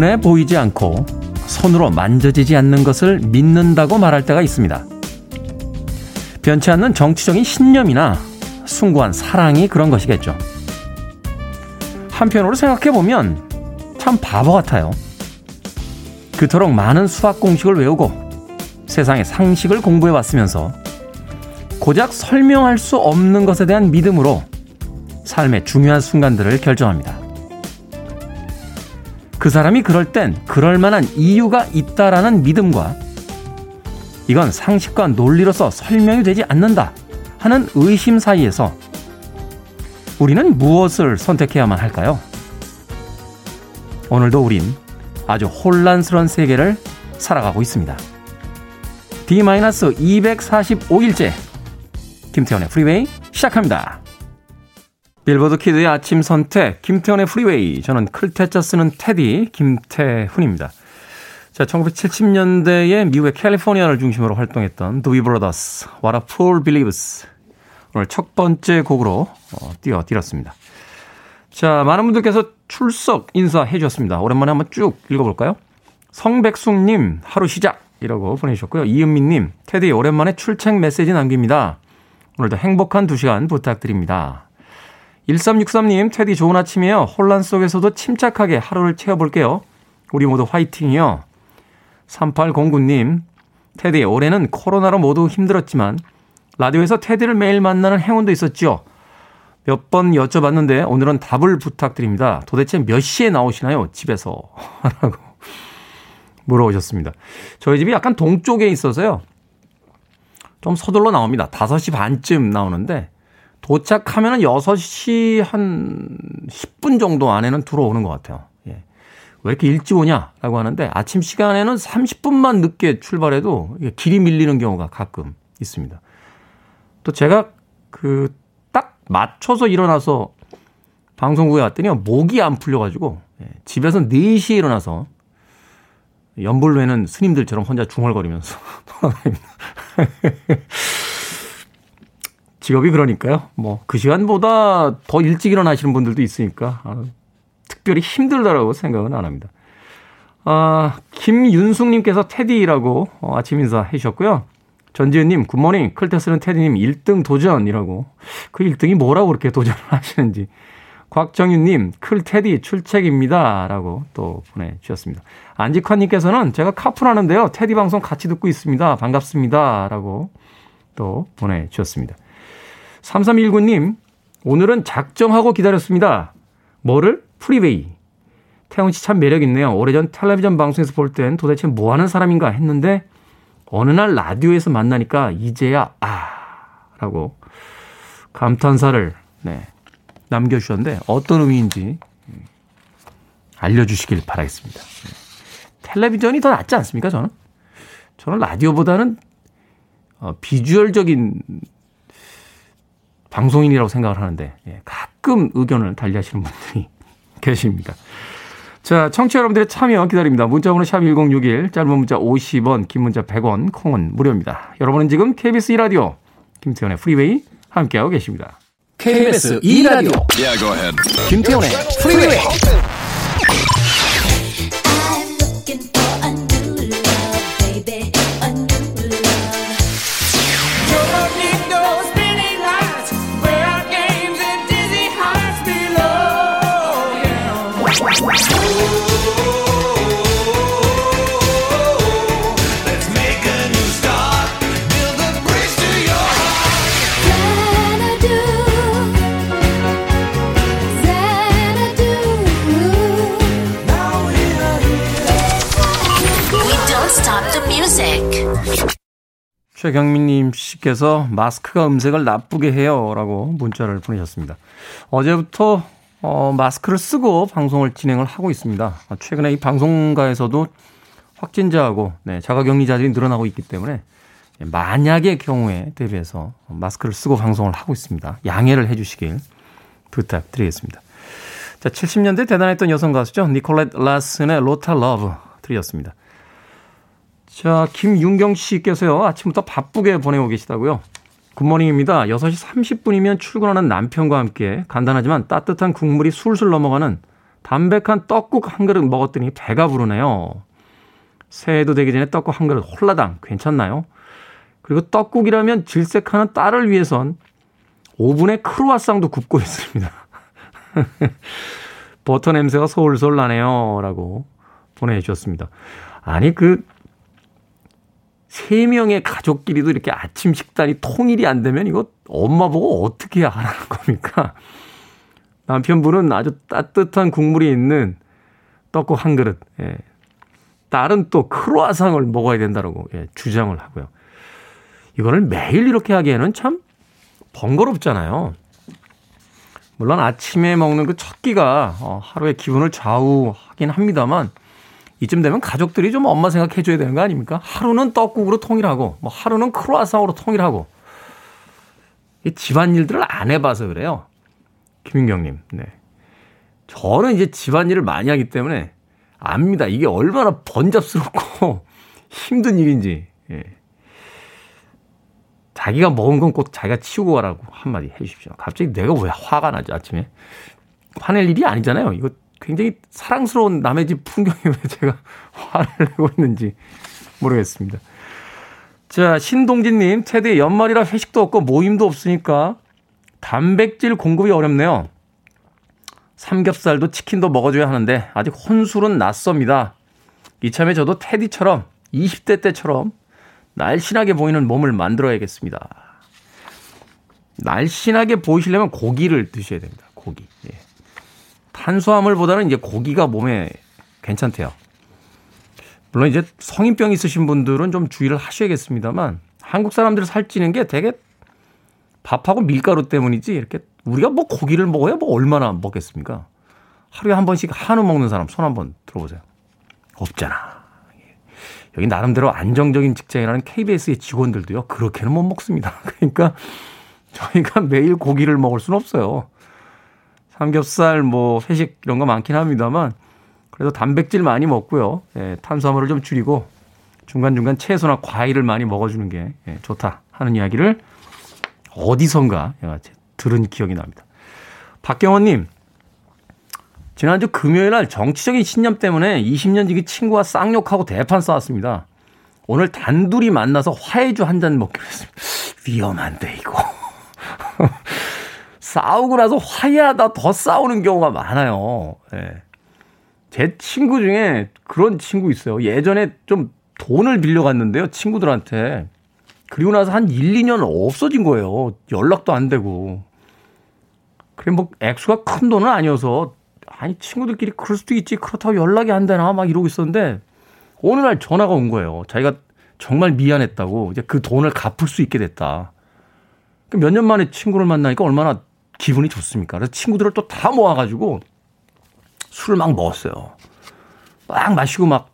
눈에 보이지 않고 손으로 만져지지 않는 것을 믿는다고 말할 때가 있습니다. 변치 않는 정치적인 신념이나 숭고한 사랑이 그런 것이겠죠. 한편으로 생각해보면 참 바보 같아요. 그토록 많은 수학 공식을 외우고 세상의 상식을 공부해 왔으면서 고작 설명할 수 없는 것에 대한 믿음으로 삶의 중요한 순간들을 결정합니다. 그 사람이 그럴 땐 그럴 만한 이유가 있다라는 믿음과 이건 상식과 논리로서 설명이 되지 않는다 하는 의심 사이에서 우리는 무엇을 선택해야만 할까요? 오늘도 우린 아주 혼란스러운 세계를 살아가고 있습니다. D-245일째 김태훈의 프리웨이 시작합니다. 빌보드 kid의 아침 선택 김태현의 프리웨이 저는 클 태 자 쓰는 테디 김태훈입니다. 자, 1970년대에 미국의 캘리포니아를 중심으로 활동했던 The Brothers, What a Fool Believes 오늘 첫 번째 곡으로 어, 띄워드렸습니다. 자, 많은 분들께서 출석 인사해 주셨습니다. 오랜만에 한번 쭉 읽어볼까요? 성백숙님, 하루 시작 이라고 보내주셨고요. 이은미님, 테디 오랜만에 출첵 메시지 남깁니다. 오늘도 행복한 두 시간 부탁드립니다. 1363님, 테디 좋은 아침이에요. 혼란 속에서도 침착하게 하루를 채워볼게요. 우리 모두 화이팅이요. 3809님, 테디, 올해는 코로나로 모두 힘들었지만, 라디오에서 테디를 매일 만나는 행운도 있었죠. 몇 번 여쭤봤는데, 오늘은 답을 부탁드립니다. 도대체 몇 시에 나오시나요? 집에서. 라고 물어보셨습니다. 저희 집이 약간 동쪽에 있어서요. 좀 서둘러 나옵니다. 5시 반쯤 나오는데 도착하면은 6시 한 10분 정도 안에는 들어오는 것 같아요. 예. 왜 이렇게 일찍 오냐라고 하는데 아침 시간에는 30분만 늦게 출발해도 길이 밀리는 경우가 가끔 있습니다. 또 제가 그 딱 맞춰서 일어나서 방송국에 왔더니 목이 안 풀려가지고 예. 집에서 4시에 일어나서 연불회는 스님들처럼 혼자 중얼거리면서 돌아다닙니다. 직업이 그러니까요. 뭐 그 시간보다 더 일찍 일어나시는 분들도 있으니까 아, 특별히 힘들다라고 생각은 안 합니다. 아, 김윤숙님께서 테디라고 어, 아침 인사 해주셨고요. 전지현님, 굿모닝. 클테스는 테디님 1등 도전이라고. 그 1등이 뭐라고 그렇게 도전을 하시는지. 곽정윤님, 클테디 출첵입니다. 라고 또 보내주셨습니다. 안직환님께서는 제가 카풀하는데요. 테디 방송 같이 듣고 있습니다. 반갑습니다. 라고 또 보내주셨습니다. 3319님, 오늘은 작정하고 기다렸습니다. 뭐를? 프리웨이. 태영 씨참 매력있네요. 오래전 텔레비전 방송에서 볼 땐 도대체 뭐 하는 사람인가 했는데, 어느 날 라디오에서 만나니까 이제야, 아, 라고 감탄사를, 네, 남겨주셨는데, 어떤 의미인지 알려주시길 바라겠습니다. 텔레비전이 더 낫지 않습니까, 저는? 저는 라디오보다는 어, 비주얼적인 방송인이라고 생각을 하는데 예, 가끔 의견을 달리하시는 분들이 계십니다. 자, 청취자 여러분들의 참여 기다립니다. 문자번호 샵 1061, 짧은 문자 50원, 긴 문자 100원, 콩은 무료입니다. 여러분은 지금 KBS 2라디오 김태현의 프리웨이 함께하고 계십니다. KBS 2라디오 yeah, 김태현의 프리웨이 최경민님 씨께서 마스크가 음색을 나쁘게 해요. 라고 문자를 보내셨습니다. 어제부터 어, 마스크를 쓰고 방송을 진행을 하고 있습니다. 최근에 이 방송가에서도 확진자하고 네, 자가격리자들이 늘어나고 있기 때문에 만약의 경우에 대비해서 마스크를 쓰고 방송을 하고 있습니다. 양해를 해 주시길 부탁드리겠습니다. 자, 70년대 대단했던 여성 가수죠. 니콜렛 라슨의 Lotta Love 드렸습니다. 자, 김윤경 씨께서요, 아침부터 바쁘게 보내고 계시다고요. good morning입니다. 6시 30분이면 출근하는 남편과 함께 간단하지만 따뜻한 국물이 술술 넘어가는 담백한 떡국 한 그릇 먹었더니 배가 부르네요. 새해도 되기 전에 떡국 한 그릇 홀라당 괜찮나요? 그리고 떡국이라면 질색하는 딸을 위해선 오븐에 크루아상도 굽고 있습니다. 버터 냄새가 솔솔 나네요. 라고 보내주셨습니다. 아니, 그, 세 명의 가족끼리도 이렇게 아침 식단이 통일이 안 되면 이거 엄마 보고 어떻게 하라는 겁니까? 남편분은 아주 따뜻한 국물이 있는 떡국 한 그릇, 예. 딸은 또 크로아상을 먹어야 된다라고 예, 주장을 하고요. 이거를 매일 이렇게 하기에는 참 번거롭잖아요. 물론 아침에 먹는 그 첫 끼가 어, 하루의 기분을 좌우하긴 합니다만 이쯤 되면 가족들이 좀 엄마 생각해 줘야 되는 거 아닙니까? 하루는 떡국으로 통일하고 뭐 하루는 크로아상으로 통일하고 이 집안일들을 안 해봐서 그래요. 김인경님, 네. 저는 이제 집안일을 많이 하기 때문에 압니다. 이게 얼마나 번잡스럽고 힘든 일인지. 예. 자기가 먹은 건 꼭 자기가 치우고 가라고 한마디 해 주십시오. 갑자기 내가 왜 화가 나지, 아침에? 화낼 일이 아니잖아요. 이거 굉장히 사랑스러운 남의 집 풍경에 왜 제가 화를 내고 있는지 모르겠습니다. 자, 신동진님, 테디 연말이라 회식도 없고 모임도 없으니까 단백질 공급이 어렵네요. 삼겹살도 치킨도 먹어줘야 하는데 아직 혼술은 낯섭니다. 이참에 저도 테디처럼 20대 때처럼 날씬하게 보이는 몸을 만들어야겠습니다. 날씬하게 보이시려면 고기를 드셔야 됩니다. 탄수화물보다는 이제 고기가 몸에 괜찮대요. 물론 이제 성인병 있으신 분들은 좀 주의를 하셔야겠습니다만 한국 사람들 살찌는 게 되게 밥하고 밀가루 때문이지 이렇게 우리가 뭐 고기를 먹어야 뭐 얼마나 먹겠습니까? 하루에 한 번씩 한우 먹는 사람 손 한 번 들어보세요. 없잖아. 여기 나름대로 안정적인 직장이라는 KBS의 직원들도요, 그렇게는 못 먹습니다. 그러니까 저희가 매일 고기를 먹을 수는 없어요. 삼겹살, 뭐, 회식 이런 거 많긴 합니다만, 그래도 단백질 많이 먹고요. 예, 탄수화물을 좀 줄이고, 중간중간 채소나 과일을 많이 먹어주는 게 예, 좋다 하는 이야기를 어디선가 들은 기억이 납니다. 박경원님, 지난주 금요일 날 정치적인 신념 때문에 20년 지기 친구와 쌍욕하고 대판 싸웠습니다. 오늘 단둘이 만나서 화해주 한 잔 먹기로 했습니다. 위험한데, 이거. 싸우고 나서 화해하다 더 싸우는 경우가 많아요. 네. 제 친구 중에 그런 친구 있어요. 예전에 좀 돈을 빌려갔는데요. 친구들한테. 그리고 나서 한 1, 2년 없어진 거예요. 연락도 안 되고. 그래, 뭐, 액수가 큰 돈은 아니어서 아니 친구들끼리 그럴 수도 있지 그렇다고 연락이 안 되나 막 이러고 있었는데 어느 날 전화가 온 거예요. 자기가 정말 미안했다고 이제 그 돈을 갚을 수 있게 됐다. 몇 년 만에 친구를 만나니까 얼마나 기분이 좋습니까? 그래서 친구들을 또 다 모아가지고 술을 막 먹었어요. 막 마시고 막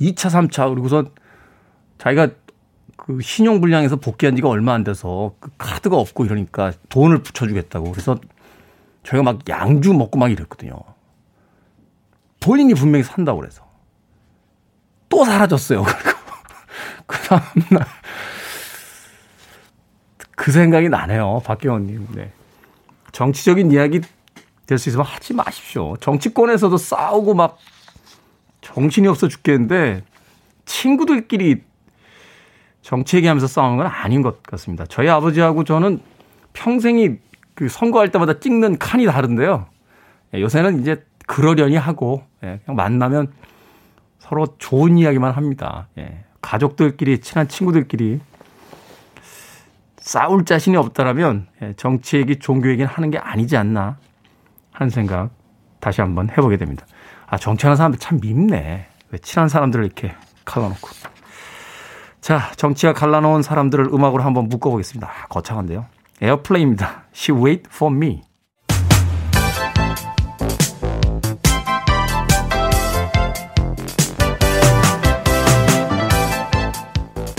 2차, 3차 그리고서 자기가 그 신용불량에서 복귀한 지가 얼마 안 돼서 그 카드가 없고 이러니까 돈을 붙여주겠다고. 그래서 저희가 막 양주 먹고 막 이랬거든요. 본인이 분명히 산다고 그래서. 또 사라졌어요. 그리고 그 다음날 그 생각이 나네요. 박경원님. 네. 정치적인 이야기 될 수 있으면 하지 마십시오. 정치권에서도 싸우고 막 정신이 없어 죽겠는데 친구들끼리 정치 얘기하면서 싸우는 건 아닌 것 같습니다. 저희 아버지하고 저는 평생이 그 선거할 때마다 찍는 칸이 다른데요. 예, 요새는 이제 그러려니 하고 예, 그냥 만나면 서로 좋은 이야기만 합니다. 예, 가족들끼리 친한 친구들끼리 싸울 자신이 없다라면 예, 정치 얘기, 종교 얘기는 하는 게 아니지 않나 하는 생각 다시 한번 해보게 됩니다. 아 정치하는 사람들 참 밉네. 왜 친한 사람들을 이렇게 갈라놓고. 자 정치가 갈라놓은 사람들을 음악으로 한번 묶어보겠습니다. 아, 거창한데요. 에어플레이입니다. She waits for me.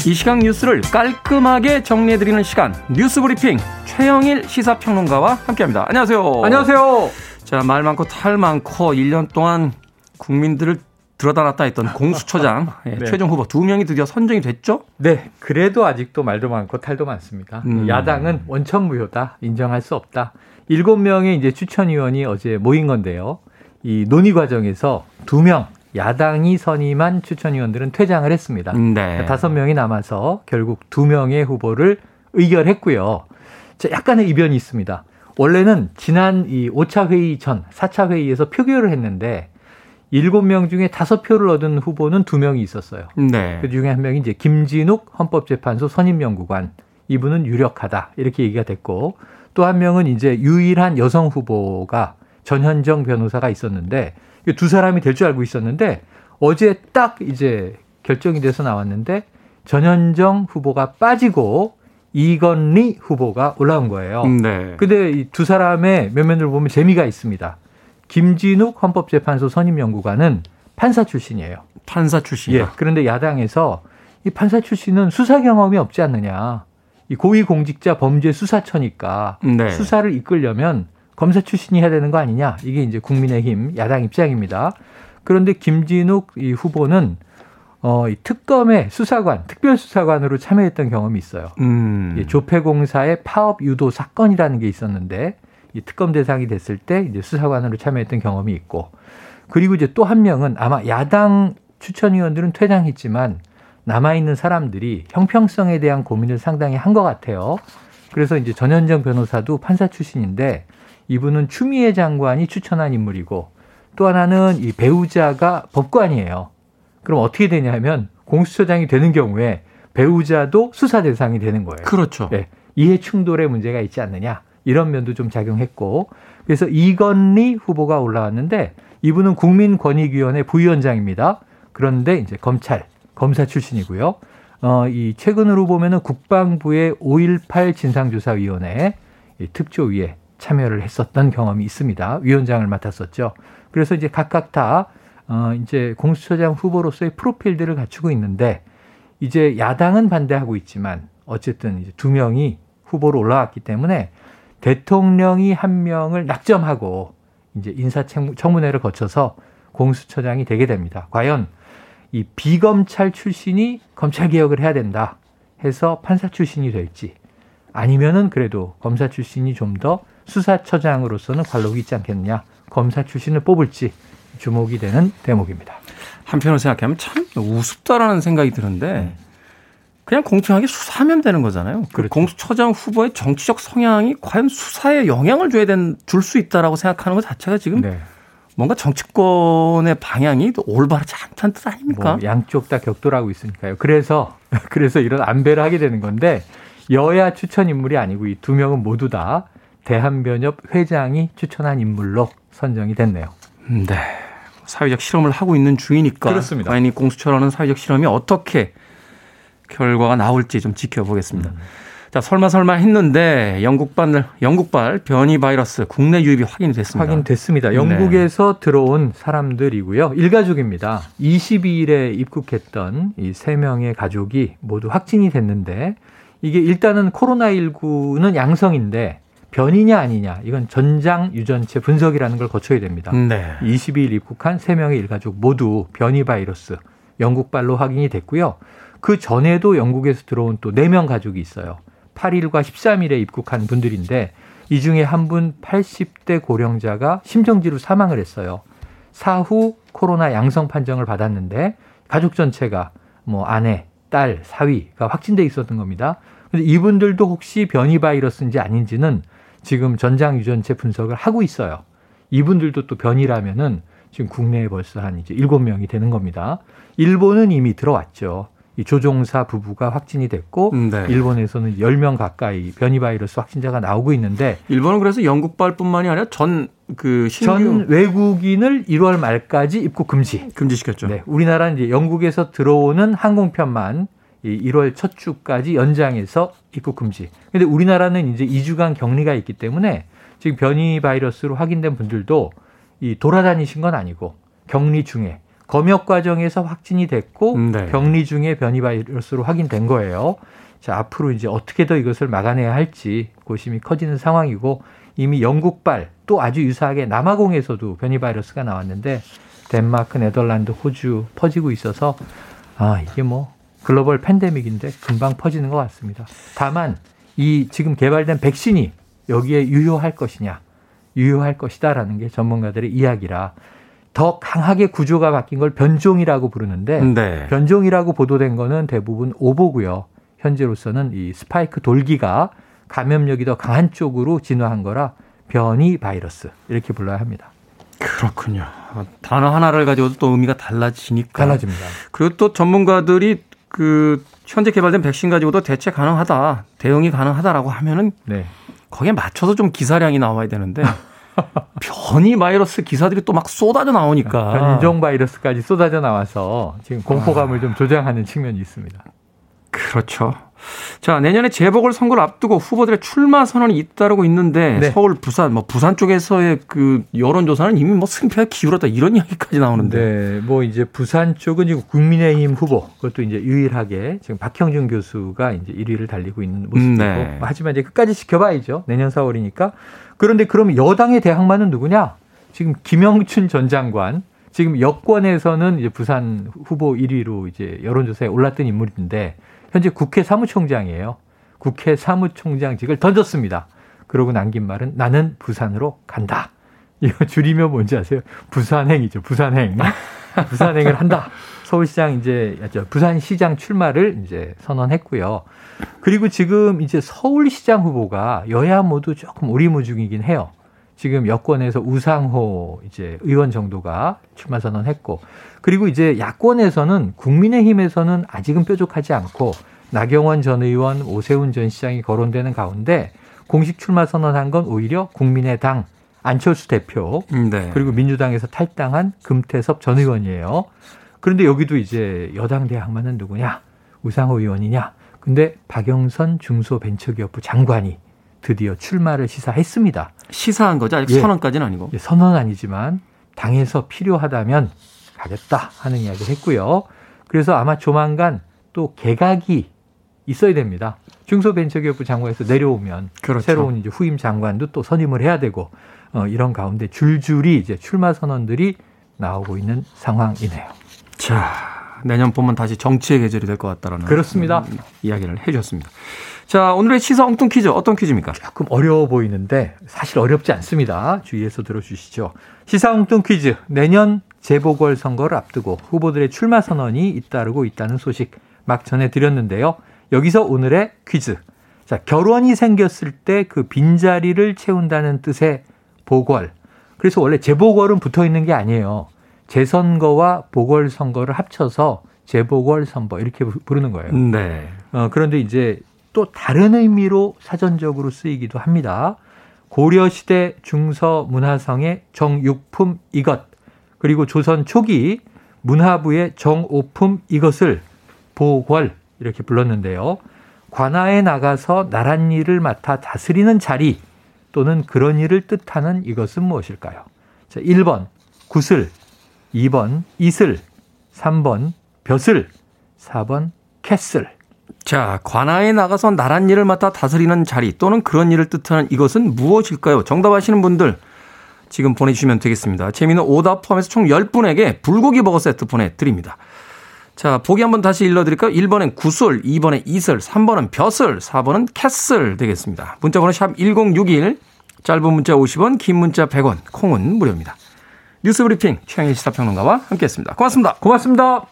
이 시각 뉴스를 깔끔하게 정리해드리는 시간 뉴스 브리핑 최영일 시사평론가와 함께합니다. 안녕하세요. 안녕하세요. 자, 말 많고 탈 많고 1년 동안 국민들을 들어다 놨다 했던 공수처장 예, 네. 최종 후보 두 명이 드디어 선정이 됐죠? 네. 그래도 아직도 말도 많고 탈도 많습니다. 음. 야당은 원천무효다. 인정할 수 없다. 일곱 명의 이제 추천위원이 어제 모인 건데요. 이 논의 과정에서 두명 야당이 선임한 추천위원들은 퇴장을 했습니다. 네. 다섯 명이 남아서 결국 두 명의 후보를 의결했고요. 자, 약간의 이변이 있습니다. 원래는 지난 이 5차 회의 전 4차 회의에서 표결을 했는데 7명 중에 5표를 얻은 후보는 2명이 있었어요. 네. 그 중에 한 명이 이제 김진욱 헌법재판소 선임연구관. 이분은 유력하다. 이렇게 얘기가 됐고 또 한 명은 이제 유일한 여성 후보가 전현정 변호사가 있었는데 두 사람이 될 줄 알고 있었는데 어제 딱 이제 결정이 돼서 나왔는데 전현정 후보가 빠지고 이건리 후보가 올라온 거예요. 네. 근데 이 두 사람의 면면을 보면 재미가 있습니다. 김진욱 헌법재판소 선임연구관은 판사 출신이에요. 판사 출신이요? 예. 그런데 야당에서 이 판사 출신은 수사 경험이 없지 않느냐. 이 고위공직자 범죄 수사처니까 네. 수사를 이끌려면 검사 출신이 해야 되는 거 아니냐. 이게 이제 국민의힘 야당 입장입니다. 그런데 김진욱 이 후보는 어, 이 특검의 수사관, 특별수사관으로 참여했던 경험이 있어요. 음. 조폐공사의 파업 유도 사건이라는 게 있었는데 이 특검 대상이 됐을 때 이제 수사관으로 참여했던 경험이 있고 그리고 이제 또 한 명은 아마 야당 추천위원들은 퇴장했지만 남아있는 사람들이 형평성에 대한 고민을 상당히 한 것 같아요. 그래서 이제 전현정 변호사도 판사 출신인데 이분은 추미애 장관이 추천한 인물이고 또 하나는 이 배우자가 법관이에요. 그럼 어떻게 되냐 하면 공수처장이 되는 경우에 배우자도 수사 대상이 되는 거예요. 그렇죠. 네. 이해 충돌의 문제가 있지 않느냐. 이런 면도 좀 작용했고 그래서 이건리 후보가 올라왔는데 이분은 국민권익위원회 부위원장입니다. 그런데 이제 검찰 검사 출신이고요. 어, 이 최근으로 보면은 국방부의 5.18 진상조사위원회 특조위에 참여를 했었던 경험이 있습니다. 위원장을 맡았었죠. 그래서 이제 각각 다 어, 이제 공수처장 후보로서의 프로필들을 갖추고 있는데 이제 야당은 반대하고 있지만 어쨌든 이제 두 명이 후보로 올라왔기 때문에 대통령이 한 명을 낙점하고 이제 인사청문회를 거쳐서 공수처장이 되게 됩니다. 과연 이 비검찰 출신이 검찰 개혁을 해야 된다 해서 판사 출신이 될지 아니면은 그래도 검사 출신이 좀더 수사처장으로서는 관록이 있지 않겠느냐 검사 출신을 뽑을지 주목이 되는 대목입니다. 한편으로 생각하면 참 우습다라는 생각이 드는데 음. 그냥 공평하게 수사하면 되는 거잖아요. 그 그렇죠. 공수처장 후보의 정치적 성향이 과연 수사에 영향을 줘야 된, 줄 수 있다라고 생각하는 것 자체가 지금 네. 뭔가 정치권의 방향이 올바르지 않다는 뜻 아닙니까? 뭐 양쪽 다 격돌하고 있으니까요. 그래서 그래서 이런 안배를 하게 되는 건데 여야 추천 인물이 아니고 이 두 명은 모두 다 대한변협 회장이 추천한 인물로 선정이 됐네요. 네. 사회적 실험을 하고 있는 중이니까 그렇습니다. 과연 이 공수처라는 사회적 실험이 어떻게 결과가 나올지 좀 지켜보겠습니다. 음. 자, 설마 설마 했는데 영국발 영국발 변이 바이러스 국내 유입이 확인이 됐습니다. 확인됐습니다. 영국에서 네. 들어온 사람들이고요. 일가족입니다. 22일에 입국했던 이 세 명의 가족이 모두 확진이 됐는데 이게 일단은 코로나19는 양성인데 변이냐 아니냐 이건 전장 유전체 분석이라는 걸 거쳐야 됩니다. 네. 22일 입국한 세 명의 일가족 모두 변이 바이러스 영국발로 확인이 됐고요. 그 전에도 영국에서 들어온 또 4명 가족이 있어요. 8일과 13일에 입국한 분들인데 이 중에 한 분 80대 고령자가 심정지로 사망을 했어요. 사후 코로나 양성 판정을 받았는데 가족 전체가 뭐 아내, 딸, 사위가 확진돼 있었던 겁니다. 근데 이분들도 혹시 변이 바이러스인지 아닌지는 지금 전장 유전체 분석을 하고 있어요. 이분들도 또 변이라면은 지금 국내에 벌써 한 이제 7명이 되는 겁니다. 일본은 이미 들어왔죠. 이 조종사 부부가 확진이 됐고 음, 네. 일본에서는 10명 가까이 변이 바이러스 확진자가 나오고 있는데 일본은 그래서 영국발뿐만이 아니라 전 그 신규 전 외국인을 1월 말까지 입국 금지 금지시켰죠. 네, 우리나라는 이제 영국에서 들어오는 항공편만 이 1월 첫 주까지 연장해서 입국 금지. 근데 우리나라는 이제 2주간 격리가 있기 때문에 지금 변이 바이러스로 확인된 분들도 이 돌아다니신 건 아니고 격리 중에 검역 과정에서 확진이 됐고 음, 네. 격리 중에 변이 바이러스로 확인된 거예요. 자, 앞으로 이제 어떻게 더 이것을 막아내야 할지 고심이 커지는 상황이고 이미 영국발 또 아주 유사하게 남아공에서도 변이 바이러스가 나왔는데 덴마크, 네덜란드, 호주 퍼지고 있어서 아, 이게 뭐 글로벌 팬데믹인데 금방 퍼지는 것 같습니다. 다만 이 지금 개발된 백신이 여기에 유효할 것이냐 유효할 것이다라는 게 전문가들의 이야기라 더 강하게 구조가 바뀐 걸 변종이라고 부르는데 네. 변종이라고 보도된 거는 대부분 오보고요. 현재로서는 이 스파이크 돌기가 감염력이 더 강한 쪽으로 진화한 거라 변이 바이러스 이렇게 불러야 합니다. 그렇군요. 단어 하나를 가지고도 또 의미가 달라지니까. 달라집니다. 그리고 또 전문가들이 그 현재 개발된 백신 가지고도 대체 가능하다, 대응이 가능하다라고 하면은 네. 거기에 맞춰서 좀 기사량이 나와야 되는데 변이 바이러스 기사들이 또 막 쏟아져 나오니까 변종 바이러스까지 쏟아져 나와서 지금 공포감을 아. 좀 조장하는 측면이 있습니다. 그렇죠. 자, 내년에 재보궐 선거를 앞두고 후보들의 출마 선언이 잇따르고 있는데 네. 서울, 부산, 뭐 부산 쪽에서의 그 여론조사는 이미 뭐 승패가 기울었다 이런 이야기까지 나오는데. 네, 뭐 이제 부산 쪽은 지금 국민의힘 후보 그것도 이제 유일하게 지금 박형준 교수가 이제 1위를 달리고 있는 모습이고 음, 네. 하지만 이제 끝까지 지켜봐야죠. 내년 4월이니까. 그런데 그럼 여당의 대항마는 누구냐? 지금 김영춘 전 장관 지금 여권에서는 이제 부산 후보 1위로 이제 여론조사에 올랐던 인물인데 현재 국회 사무총장이에요. 국회 사무총장직을 던졌습니다. 그러고 남긴 말은 나는 부산으로 간다. 이거 줄이면 뭔지 아세요? 부산행이죠. 부산행. 부산행을 한다. 서울시장 이제 부산시장 출마를 이제 선언했고요. 그리고 지금 이제 서울시장 후보가 여야 모두 조금 오리무중이긴 해요. 지금 여권에서 우상호 이제 의원 정도가 출마 선언했고 그리고 이제 야권에서는 국민의힘에서는 아직은 뾰족하지 않고 나경원 전 의원, 오세훈 전 시장이 거론되는 가운데 공식 출마 선언한 건 오히려 국민의당 안철수 대표 네. 그리고 민주당에서 탈당한 금태섭 전 의원이에요. 그런데 여기도 이제 여당 대항마는 누구냐? 우상호 의원이냐? 근데 박영선 중소벤처기업부 장관이 드디어 출마를 시사했습니다. 시사한 거죠? 아직 예. 선언까지는 아니고. 예, 선언 아니지만 당에서 필요하다면 가겠다 하는 이야기를 했고요. 그래서 아마 조만간 또 개각이 있어야 됩니다. 중소벤처기업부 장관에서 내려오면 그렇죠. 새로운 이제 후임 장관도 또 선임을 해야 되고 어, 이런 가운데 줄줄이 이제 출마 선언들이 나오고 있는 상황이네요. 자, 내년 봄은 다시 정치의 계절이 될 것 같다라는 그렇습니다. 음, 이야기를 해 주셨습니다. 자, 오늘의 시사 엉뚱 퀴즈 어떤 퀴즈입니까? 조금 어려워 보이는데 사실 어렵지 않습니다. 주의해서 들어주시죠. 시사 엉뚱 퀴즈. 내년 재보궐 선거를 앞두고 후보들의 출마 선언이 잇따르고 있다는 소식 막 전해드렸는데요. 여기서 오늘의 퀴즈. 자, 결혼이 생겼을 때 그 빈자리를 채운다는 뜻의 보궐. 그래서 원래 재보궐은 붙어 있는 게 아니에요. 재선거와 보궐선거를 합쳐서 재보궐선거 이렇게 부르는 거예요. 네. 어, 그런데 이제 또 다른 의미로 사전적으로 쓰이기도 합니다. 고려시대 중서문화성의 정육품 이것 그리고 조선 초기 문화부의 정오품 이것을 보궐 이렇게 불렀는데요. 관아에 나가서 나란 일을 맡아 다스리는 자리 또는 그런 일을 뜻하는 이것은 무엇일까요? 자, 1번 구슬, 2번 이슬, 3번 벼슬, 4번 캐슬. 자, 관아에 나가서 나랏일을 맡아 다스리는 자리 또는 그런 일을 뜻하는 이것은 무엇일까요? 정답 아시는 분들 지금 보내주시면 되겠습니다. 재미는 오답 포함해서 총 10분에게 불고기 버거 세트 보내드립니다. 자, 보기 한번 다시 읽어드릴까요? 1번엔 구슬, 2번엔 이슬, 3번은 벼슬, 4번은 castle 되겠습니다. 문자번호 샵 1061, 짧은 문자 50원, 긴 문자 100원, 콩은 무료입니다. 뉴스 브리핑 최영일 시사평론가와 함께했습니다. 고맙습니다. 고맙습니다.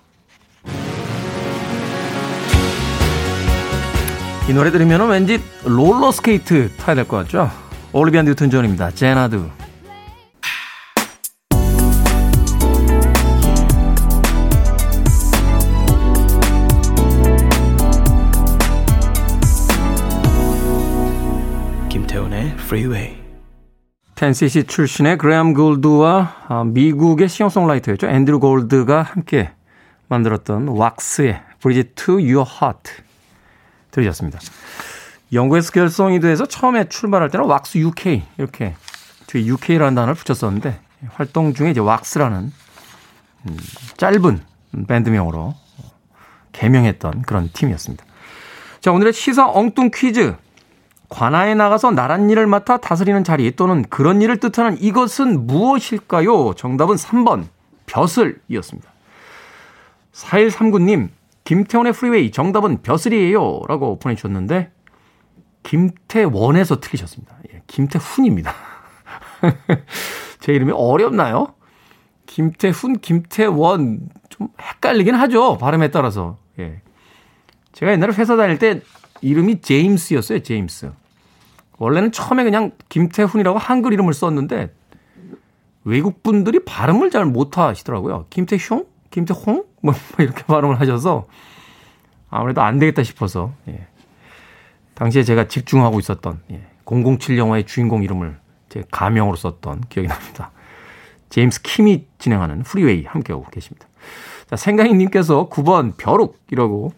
이 노래 들으면 왠지 롤러스케이트 타야 될 것 같죠? 올리비아 뉴튼 존입니다. Xanadu. 김태훈의 Freeway. 텐시시 출신의 그레암 골드와 아, 미국의 싱어송라이터였죠. 앤드루 골드가 함께 만들었던 왁스의 Bridge to Your Heart 들으셨습니다. 영국에서 결성이 돼서 처음에 출발할 때는 왁스 UK 이렇게 뒤에 UK라는 단어를 붙였었는데 활동 중에 이제 왁스라는 음, 짧은 밴드명으로 개명했던 그런 팀이었습니다. 자, 오늘의 시사 엉뚱 퀴즈. 관아에 나가서 나란 일을 맡아 다스리는 자리 또는 그런 일을 뜻하는 이것은 무엇일까요? 정답은 3번 벼슬이었습니다. 4139님 김태원의 프리웨이 정답은 벼슬이에요. 라고 보내주셨는데, 김태원에서 틀리셨습니다. 예, 김태훈입니다. 제 이름이 어렵나요? 김태훈, 김태원 좀 헷갈리긴 하죠. 발음에 따라서. 예. 제가 옛날에 회사 다닐 때 이름이 제임스였어요. 제임스. 원래는 처음에 그냥 김태훈이라고 한글 이름을 썼는데 외국 분들이 발음을 잘 못하시더라고요. 김태흉, 김태홍, 뭐 이렇게 발음을 하셔서 아무래도 안 되겠다 싶어서 예. 당시에 제가 집중하고 있었던 예. 007 영화의 주인공 이름을 제 가명으로 썼던 기억이 납니다. 제임스 킴이 진행하는 프리웨이 함께하고 계십니다. 자, 생강이님께서 9번 벼룩이라고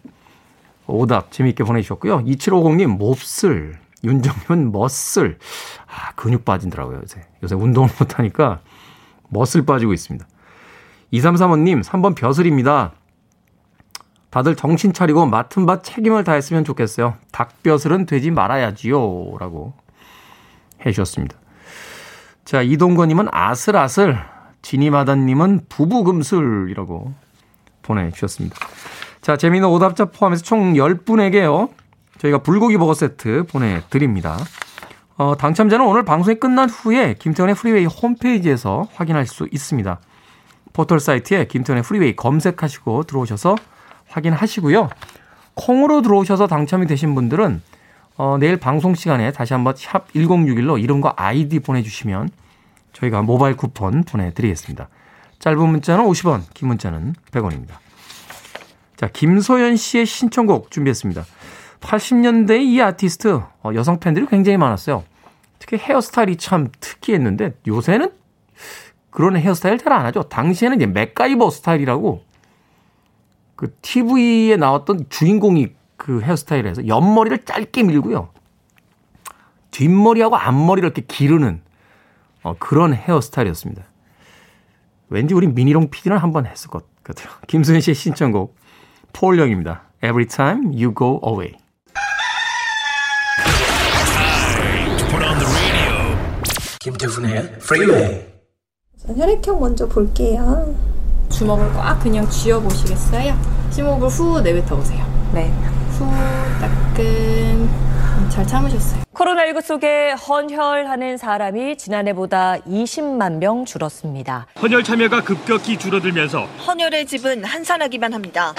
오답 재미있게 보내주셨고요. 2750님 몹쓸, 윤정현 멋슬. 아, 근육 빠진더라고요, 요새. 요새 운동을 못하니까 멋을 빠지고 있습니다. 2335님 3번 벼슬입니다. 다들 정신 차리고 맡은 바 책임을 다했으면 좋겠어요. 닭벼슬은 되지 말아야지요. 라고 해 주셨습니다. 자, 이동건님은 아슬아슬, 지니마다님은 부부금슬이라고 보내주셨습니다. 자, 재미있는 오답자 포함해서 총 10분에게요. 저희가 불고기 버거 세트 보내드립니다. 어, 당첨자는 오늘 방송이 끝난 후에 김태훈의 프리웨이 홈페이지에서 확인할 수 있습니다. 포털 사이트에 김태훈의 프리웨이 검색하시고 들어오셔서 확인하시고요. 콩으로 들어오셔서 당첨이 되신 분들은 어, 내일 방송 시간에 다시 한번 샵 1061로 이름과 아이디 보내주시면 저희가 모바일 쿠폰 보내드리겠습니다. 짧은 문자는 50원, 긴 문자는 100원입니다. 자, 김소연 씨의 신청곡 준비했습니다. 80년대 이 아티스트 어, 여성 팬들이 굉장히 많았어요. 특히 헤어스타일이 참 특이했는데 요새는 그런 헤어스타일 잘 안 하죠. 당시에는 이제 맥가이버 스타일이라고 그 TV에 나왔던 주인공이 그 헤어스타일에서 옆머리를 짧게 밀고요. 뒷머리하고 앞머리를 이렇게 기르는 어, 그런 헤어스타일이었습니다. 왠지 우리 미니롱 PD는 한번 했을 것 같아요. 김수현 씨의 신청곡 폴 영입니다. Every time you go away. 김태훈의 프리웨이 혈액형 먼저 볼게요. 주먹을 꽉 그냥 쥐어 보시겠어요? 심호흡을 후 내뱉어 보세요. 네. 후 따끔 잘 참으셨어요. 코로나19 속에 헌혈하는 사람이 지난해보다 20만 명 줄었습니다. 헌혈 참여가 급격히 줄어들면서 헌혈의 집은 한산하기만 합니다.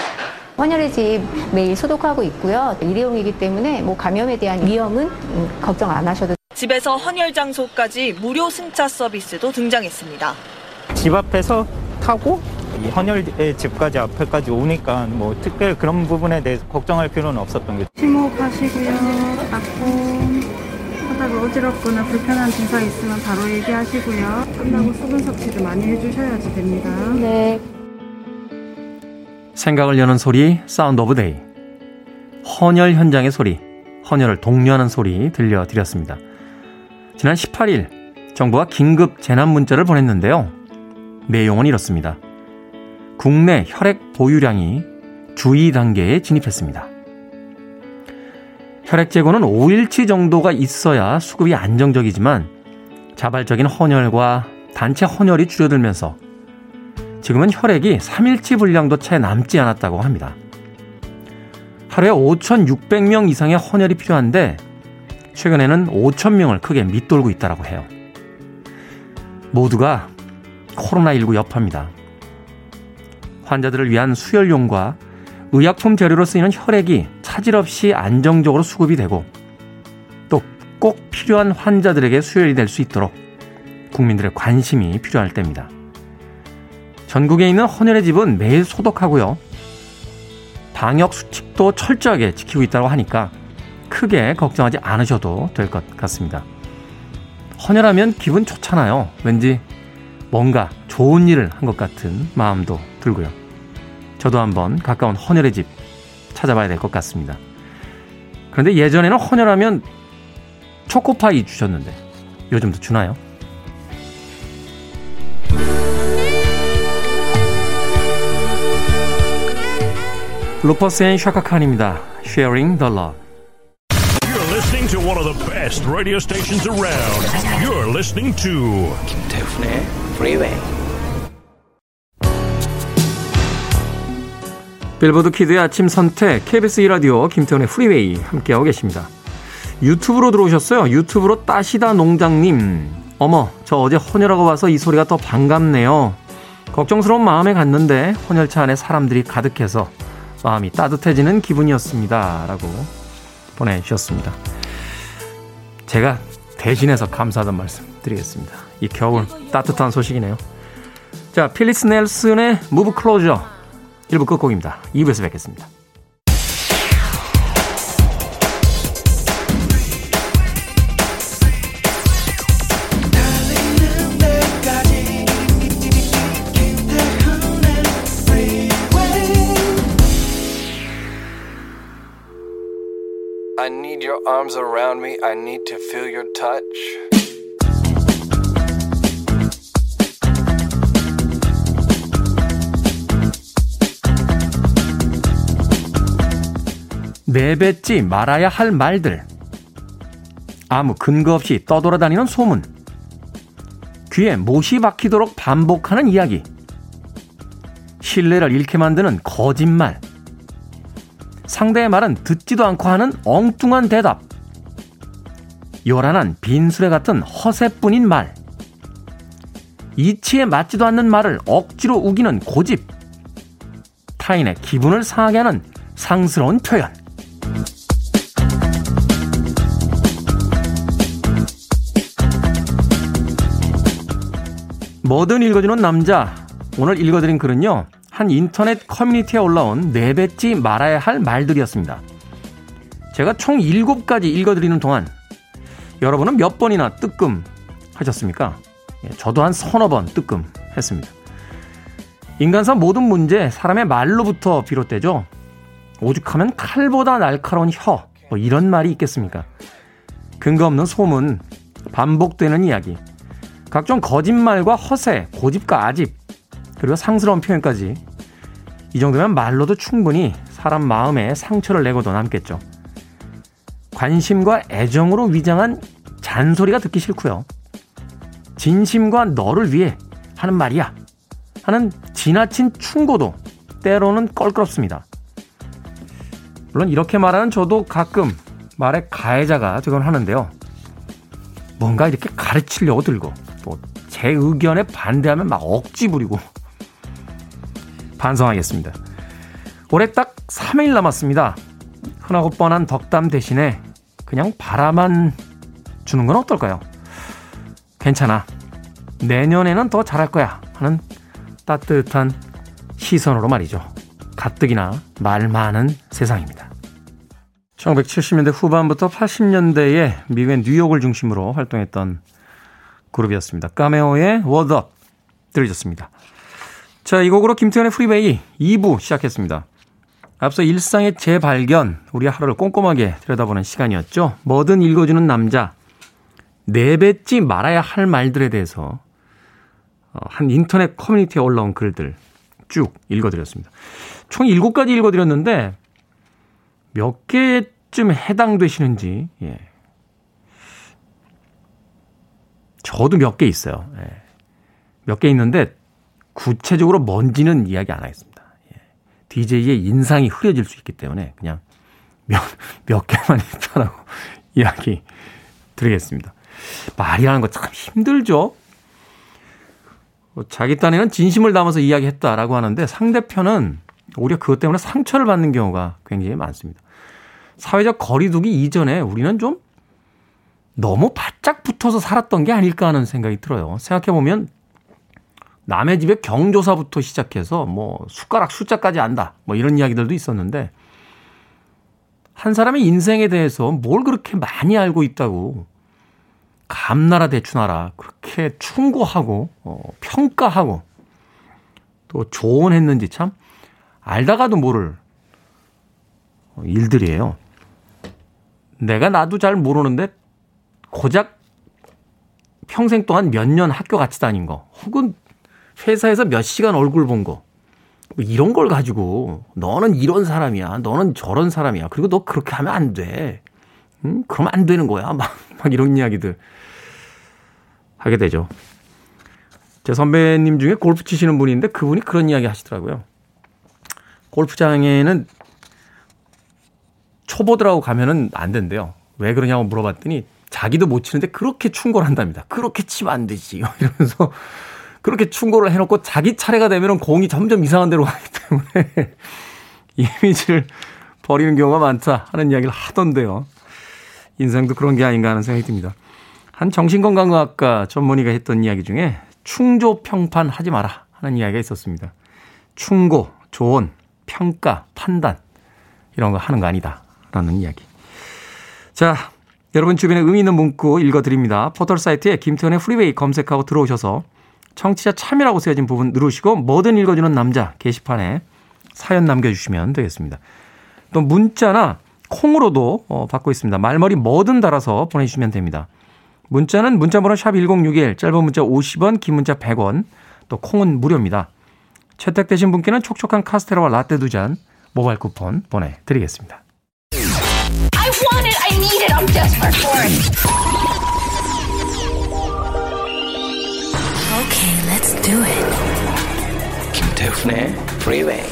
헌혈의 집 매일 소독하고 있고요. 일회용이기 때문에 뭐 감염에 대한 위험은 음, 걱정 안 하셔도 집에서 헌혈 장소까지 무료 승차 서비스도 등장했습니다. 집 앞에서 타고 헌혈의 집까지 앞에까지 오니까 뭐 특별히 그런 부분에 대해서 걱정할 필요는 없었던 게 심호흡하시고요. 맞고 하다가 어지럽거나 불편한 증상 있으면 바로 얘기하시고요. 끝나고 수분 섭취를 많이 해주셔야지 됩니다. 네. 생각을 여는 소리 Sound of Day 헌혈 현장의 소리 헌혈을 독려하는 소리 들려드렸습니다. 지난 18일 정부가 긴급 재난 문자를 보냈는데요. 내용은 이렇습니다. 국내 혈액 보유량이 주의 단계에 진입했습니다. 혈액 재고는 5일치 정도가 있어야 수급이 안정적이지만 자발적인 헌혈과 단체 헌혈이 줄어들면서 지금은 혈액이 3일치 분량도 채 남지 않았다고 합니다. 하루에 5,600명 이상의 헌혈이 필요한데 최근에는 5,000명을 크게 밑돌고 있다고 해요. 모두가 코로나19 여파입니다. 환자들을 위한 수혈용과 의약품 재료로 쓰이는 혈액이 차질 없이 안정적으로 수급이 되고 또 꼭 필요한 환자들에게 수혈이 될 수 있도록 국민들의 관심이 필요할 때입니다. 전국에 있는 헌혈의 집은 매일 소독하고요. 방역 수칙도 철저하게 지키고 있다고 하니까 크게 걱정하지 않으셔도 될 것 같습니다. 헌혈하면 기분 좋잖아요. 왠지 뭔가 좋은 일을 한 것 같은 마음도 들고요. 저도 한번 가까운 헌혈의 집 찾아봐야 될 것 같습니다. 그런데 예전에는 헌혈하면 초코파이 주셨는데 요즘도 주나요? Rufus and Chaka Khan입니다. Sharing the Love. Listening to one of the best radio stations around. You're listening to 김태훈의 프리웨이 빌보드 키드의 아침 선택 KBS 2라디오 김태훈의 프리웨이 함께하고 계십니다. 유튜브로 들어오셨어요. 유튜브로 따시다 농장님 어머, 저 어제 헌혈하고 와서 이 소리가 더 반갑네요. 걱정스러운 마음에 갔는데 헌혈차 안에 사람들이 가득해서 마음이 따뜻해지는 기분이었습니다. 라고 보내주셨습니다. 제가 대신해서 감사하다는 말씀 드리겠습니다. 이 겨울 따뜻한 소식이네요. 자, 필리스 넬슨의 무브 클로저 1부 끝곡입니다. 2부에서 뵙겠습니다. Arms around me. I need to feel your touch. 내뱉지 말아야 할 말들. 아무 근거 없이 떠돌아다니는 소문. 귀에 못이 박히도록 반복하는 이야기. 신뢰를 잃게 만드는 거짓말. 상대의 말은 듣지도 않고 하는 엉뚱한 대답. 요란한 빈수레 같은 허세뿐인 말. 이치에 맞지도 않는 말을 억지로 우기는 고집. 타인의 기분을 상하게 하는 상스러운 표현. 뭐든 읽어주는 남자. 오늘 읽어드린 글은요. 한 인터넷 커뮤니티에 올라온 내뱉지 말아야 할 말들이었습니다. 제가 총 7가지 읽어드리는 동안 여러분은 몇 번이나 뜨끔 하셨습니까? 예, 저도 한 서너 번 뜨끔 했습니다. 인간사 모든 문제 사람의 말로부터 비롯되죠. 오죽하면 칼보다 날카로운 혀, 뭐 이런 말이 있겠습니까? 근거 없는 소문, 반복되는 이야기, 각종 거짓말과 허세, 고집과 아집, 그리고 상스러운 표현까지 이 정도면 말로도 충분히 사람 마음에 상처를 내고도 남겠죠. 관심과 애정으로 위장한 잔소리가 듣기 싫고요. 진심과 너를 위해 하는 말이야. 하는 지나친 충고도 때로는 껄끄럽습니다. 물론 이렇게 말하는 저도 가끔 말의 가해자가 되곤 하는데요. 뭔가 이렇게 가르치려고 들고 또 제 의견에 반대하면 막 억지 부리고 반성하겠습니다. 올해 딱 3일 남았습니다. 흔하고 뻔한 덕담 대신에 그냥 바라만 주는 건 어떨까요? 괜찮아. 내년에는 더 잘할 거야. 하는 따뜻한 시선으로 말이죠. 가뜩이나 말 많은 세상입니다. 1970년대 후반부터 80년대에 미국의 뉴욕을 중심으로 활동했던 그룹이었습니다. Cameo의 Word Up 들으셨습니다. 자, 이 곡으로 김태훈의 프리웨이 2부 시작했습니다. 앞서 일상의 재발견, 우리 하루를 꼼꼼하게 들여다보는 시간이었죠. 뭐든 읽어주는 남자, 내뱉지 말아야 할 말들에 대해서 어, 한 인터넷 커뮤니티에 올라온 글들 쭉 읽어드렸습니다. 총 7가지 읽어드렸는데 몇 개쯤 해당되시는지, 예. 저도 몇 개 있어요. 예. 몇 개 있는데 구체적으로 뭔지는 이야기 안 하겠습니다. 예. DJ의 인상이 흐려질 수 있기 때문에 그냥 몇, 몇 개만 있다라고 이야기 드리겠습니다. 말이라는 거 참 힘들죠? 뭐 자기 딴에는 진심을 담아서 이야기했다라고 하는데 상대편은 오히려 그것 때문에 상처를 받는 경우가 굉장히 많습니다. 사회적 거리두기 이전에 우리는 좀 너무 바짝 붙어서 살았던 게 아닐까 하는 생각이 들어요. 생각해보면 남의 집에 경조사부터 시작해서 뭐 숟가락 숫자까지 안다. 뭐 이런 이야기들도 있었는데 한 사람의 인생에 대해서 뭘 그렇게 많이 알고 있다고 감나라 대추나라 그렇게 충고하고 어, 평가하고 또 조언했는지 참 알다가도 모를 일들이에요. 내가 나도 잘 모르는데 고작 평생 동안 몇 년 학교 같이 다닌 거 혹은 회사에서 몇 시간 얼굴 본 거. 뭐 이런 걸 가지고 너는 이런 사람이야. 너는 저런 사람이야. 그리고 너 그렇게 하면 안 돼. 응? 그러면 안 되는 거야. 막, 막 이런 이야기들 하게 되죠. 제 선배님 중에 골프 치시는 분인데 그분이 그런 이야기 하시더라고요. 골프장에는 초보들하고 가면은 안 된대요. 왜 그러냐고 물어봤더니 자기도 못 치는데 그렇게 충고를 한답니다. 그렇게 치면 안 되지. 이러면서 그렇게 충고를 해놓고 자기 차례가 되면 공이 점점 이상한 데로 가기 때문에 이미지를 버리는 경우가 많다 하는 이야기를 하던데요. 인생도 그런 게 아닌가 하는 생각이 듭니다. 한 정신건강의학과 전문의가 했던 이야기 중에 충조 평판 하지 마라 하는 이야기가 있었습니다. 충고, 조언, 평가, 판단 이런 거 하는 거 아니다 라는 이야기. 자, 여러분 주변에 의미 있는 문구 읽어드립니다. 포털 사이트에 김태훈의 프리웨이 검색하고 들어오셔서 청취자 참여라고 쓰여진 부분 누르시고 뭐든 읽어주는 남자 게시판에 사연 남겨주시면 되겠습니다. 또 문자나 콩으로도 어, 받고 있습니다. 말머리 뭐든 달아서 보내주시면 됩니다. 문자는 문자번호 샵 1061, 짧은 문자 50원, 긴 문자 100원, 또 콩은 무료입니다. 채택되신 분께는 촉촉한 카스테라와 라떼 두 잔 모바일 쿠폰 보내드리겠습니다. Let's do it. 김태훈의 Freeway.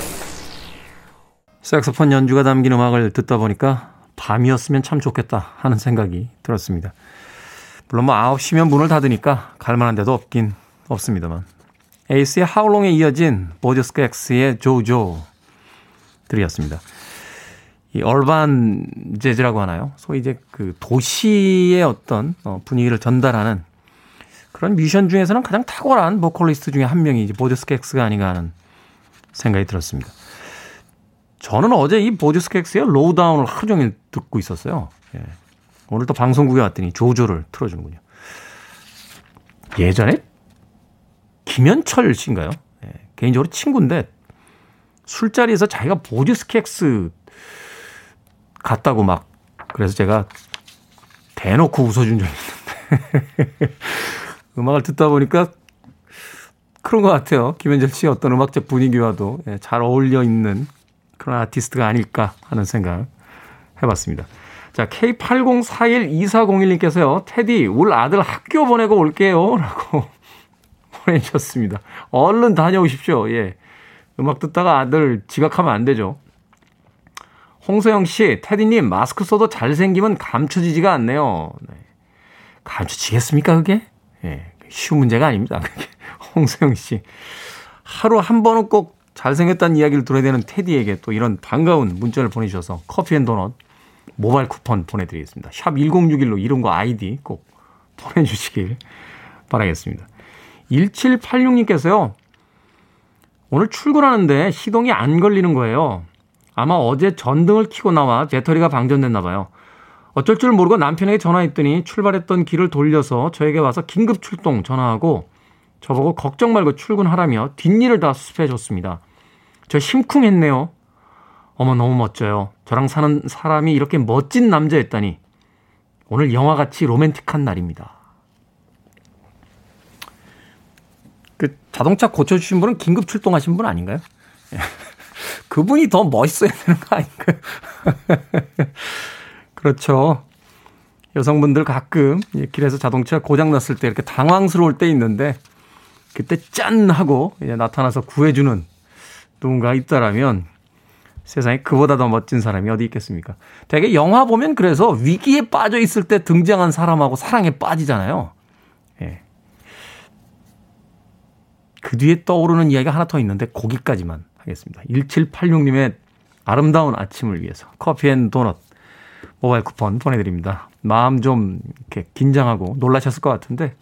색소폰 연주가 담긴 음악을 듣다 보니까 밤이었으면 참 좋겠다 하는 생각이 들었습니다. 물론 뭐 9시면 문을 닫으니까 갈 만한 데도 없긴 없습니다만. 에이스의 하울롱에 이어진 보저스크 엑스의 조조 들이었습니다. 이 얼반 재즈라고 하나요? 소위 이제 그 도시의 어떤 어, 분위기를 전달하는 그런 뮤지션 중에서는 가장 탁월한 보컬리스트 중에 한 명이 이제 Boz Scaggs가 아닌가 하는 생각이 들었습니다. 저는 어제 이 Boz Scaggs의 Lowdown을 하루 종일 듣고 있었어요. 예. 오늘 또 방송국에 왔더니 JoJo를 틀어주는군요. 예전에 김현철 씨인가요? 예, 개인적으로 친구인데 술자리에서 자기가 Boz Scaggs 같다고 막 그래서 제가 대놓고 웃어준 적이 있는데 음악을 듣다 보니까 그런 것 같아요. 김현철 씨의 어떤 음악적 분위기와도 예, 잘 어울려 있는 그런 아티스트가 아닐까 하는 생각 해봤습니다. 자, K80412401님께서요, 테디, 울 아들 학교 보내고 올게요. 라고 보내주셨습니다. 얼른 다녀오십시오. 예. 음악 듣다가 아들 지각하면 안 되죠. 홍소영 씨, 테디님, 마스크 써도 잘생기면 감춰지지가 않네요. 네. 감춰지겠습니까, 그게? 예. 쉬운 문제가 아닙니다. 홍소영 씨. 하루 한 번은 꼭 잘생겼다는 이야기를 들어야 되는 테디에게 또 이런 반가운 문자를 보내주셔서 커피 and 도넛 모바일 쿠폰 보내드리겠습니다. 샵 1061로 이름과 아이디 꼭 보내주시길 바라겠습니다. 1786님께서요. 오늘 출근하는데 시동이 안 걸리는 거예요. 아마 어제 전등을 켜고 나와 배터리가 방전됐나 봐요. 어쩔 줄 모르고 남편에게 전화했더니 출발했던 길을 돌려서 저에게 와서 긴급 출동 전화하고 저보고 걱정 말고 출근하라며 뒷일을 다 수습해 줬습니다. 저 심쿵했네요. 어머 너무 멋져요. 저랑 사는 사람이 이렇게 멋진 남자였다니. 오늘 영화같이 로맨틱한 날입니다. 그 자동차 고쳐주신 분은 긴급 출동하신 분 아닌가요? 그분이 더 멋있어야 되는 거 아닌가요? 그렇죠. 여성분들 가끔 길에서 자동차 고장 났을 때 이렇게 당황스러울 때 있는데 그때 짠! 하고 나타나서 구해주는 누군가 있다라면 세상에 그보다 더 멋진 사람이 어디 있겠습니까? 되게 영화 보면 그래서 위기에 빠져 있을 때 등장한 사람하고 사랑에 빠지잖아요. 예. 그 뒤에 떠오르는 이야기가 하나 더 있는데 거기까지만 하겠습니다. 1786님의 아름다운 아침을 위해서 커피 and 도넛 모바일 쿠폰 보내드립니다. 마음 좀 이렇게 긴장하고 놀라셨을 것 같은데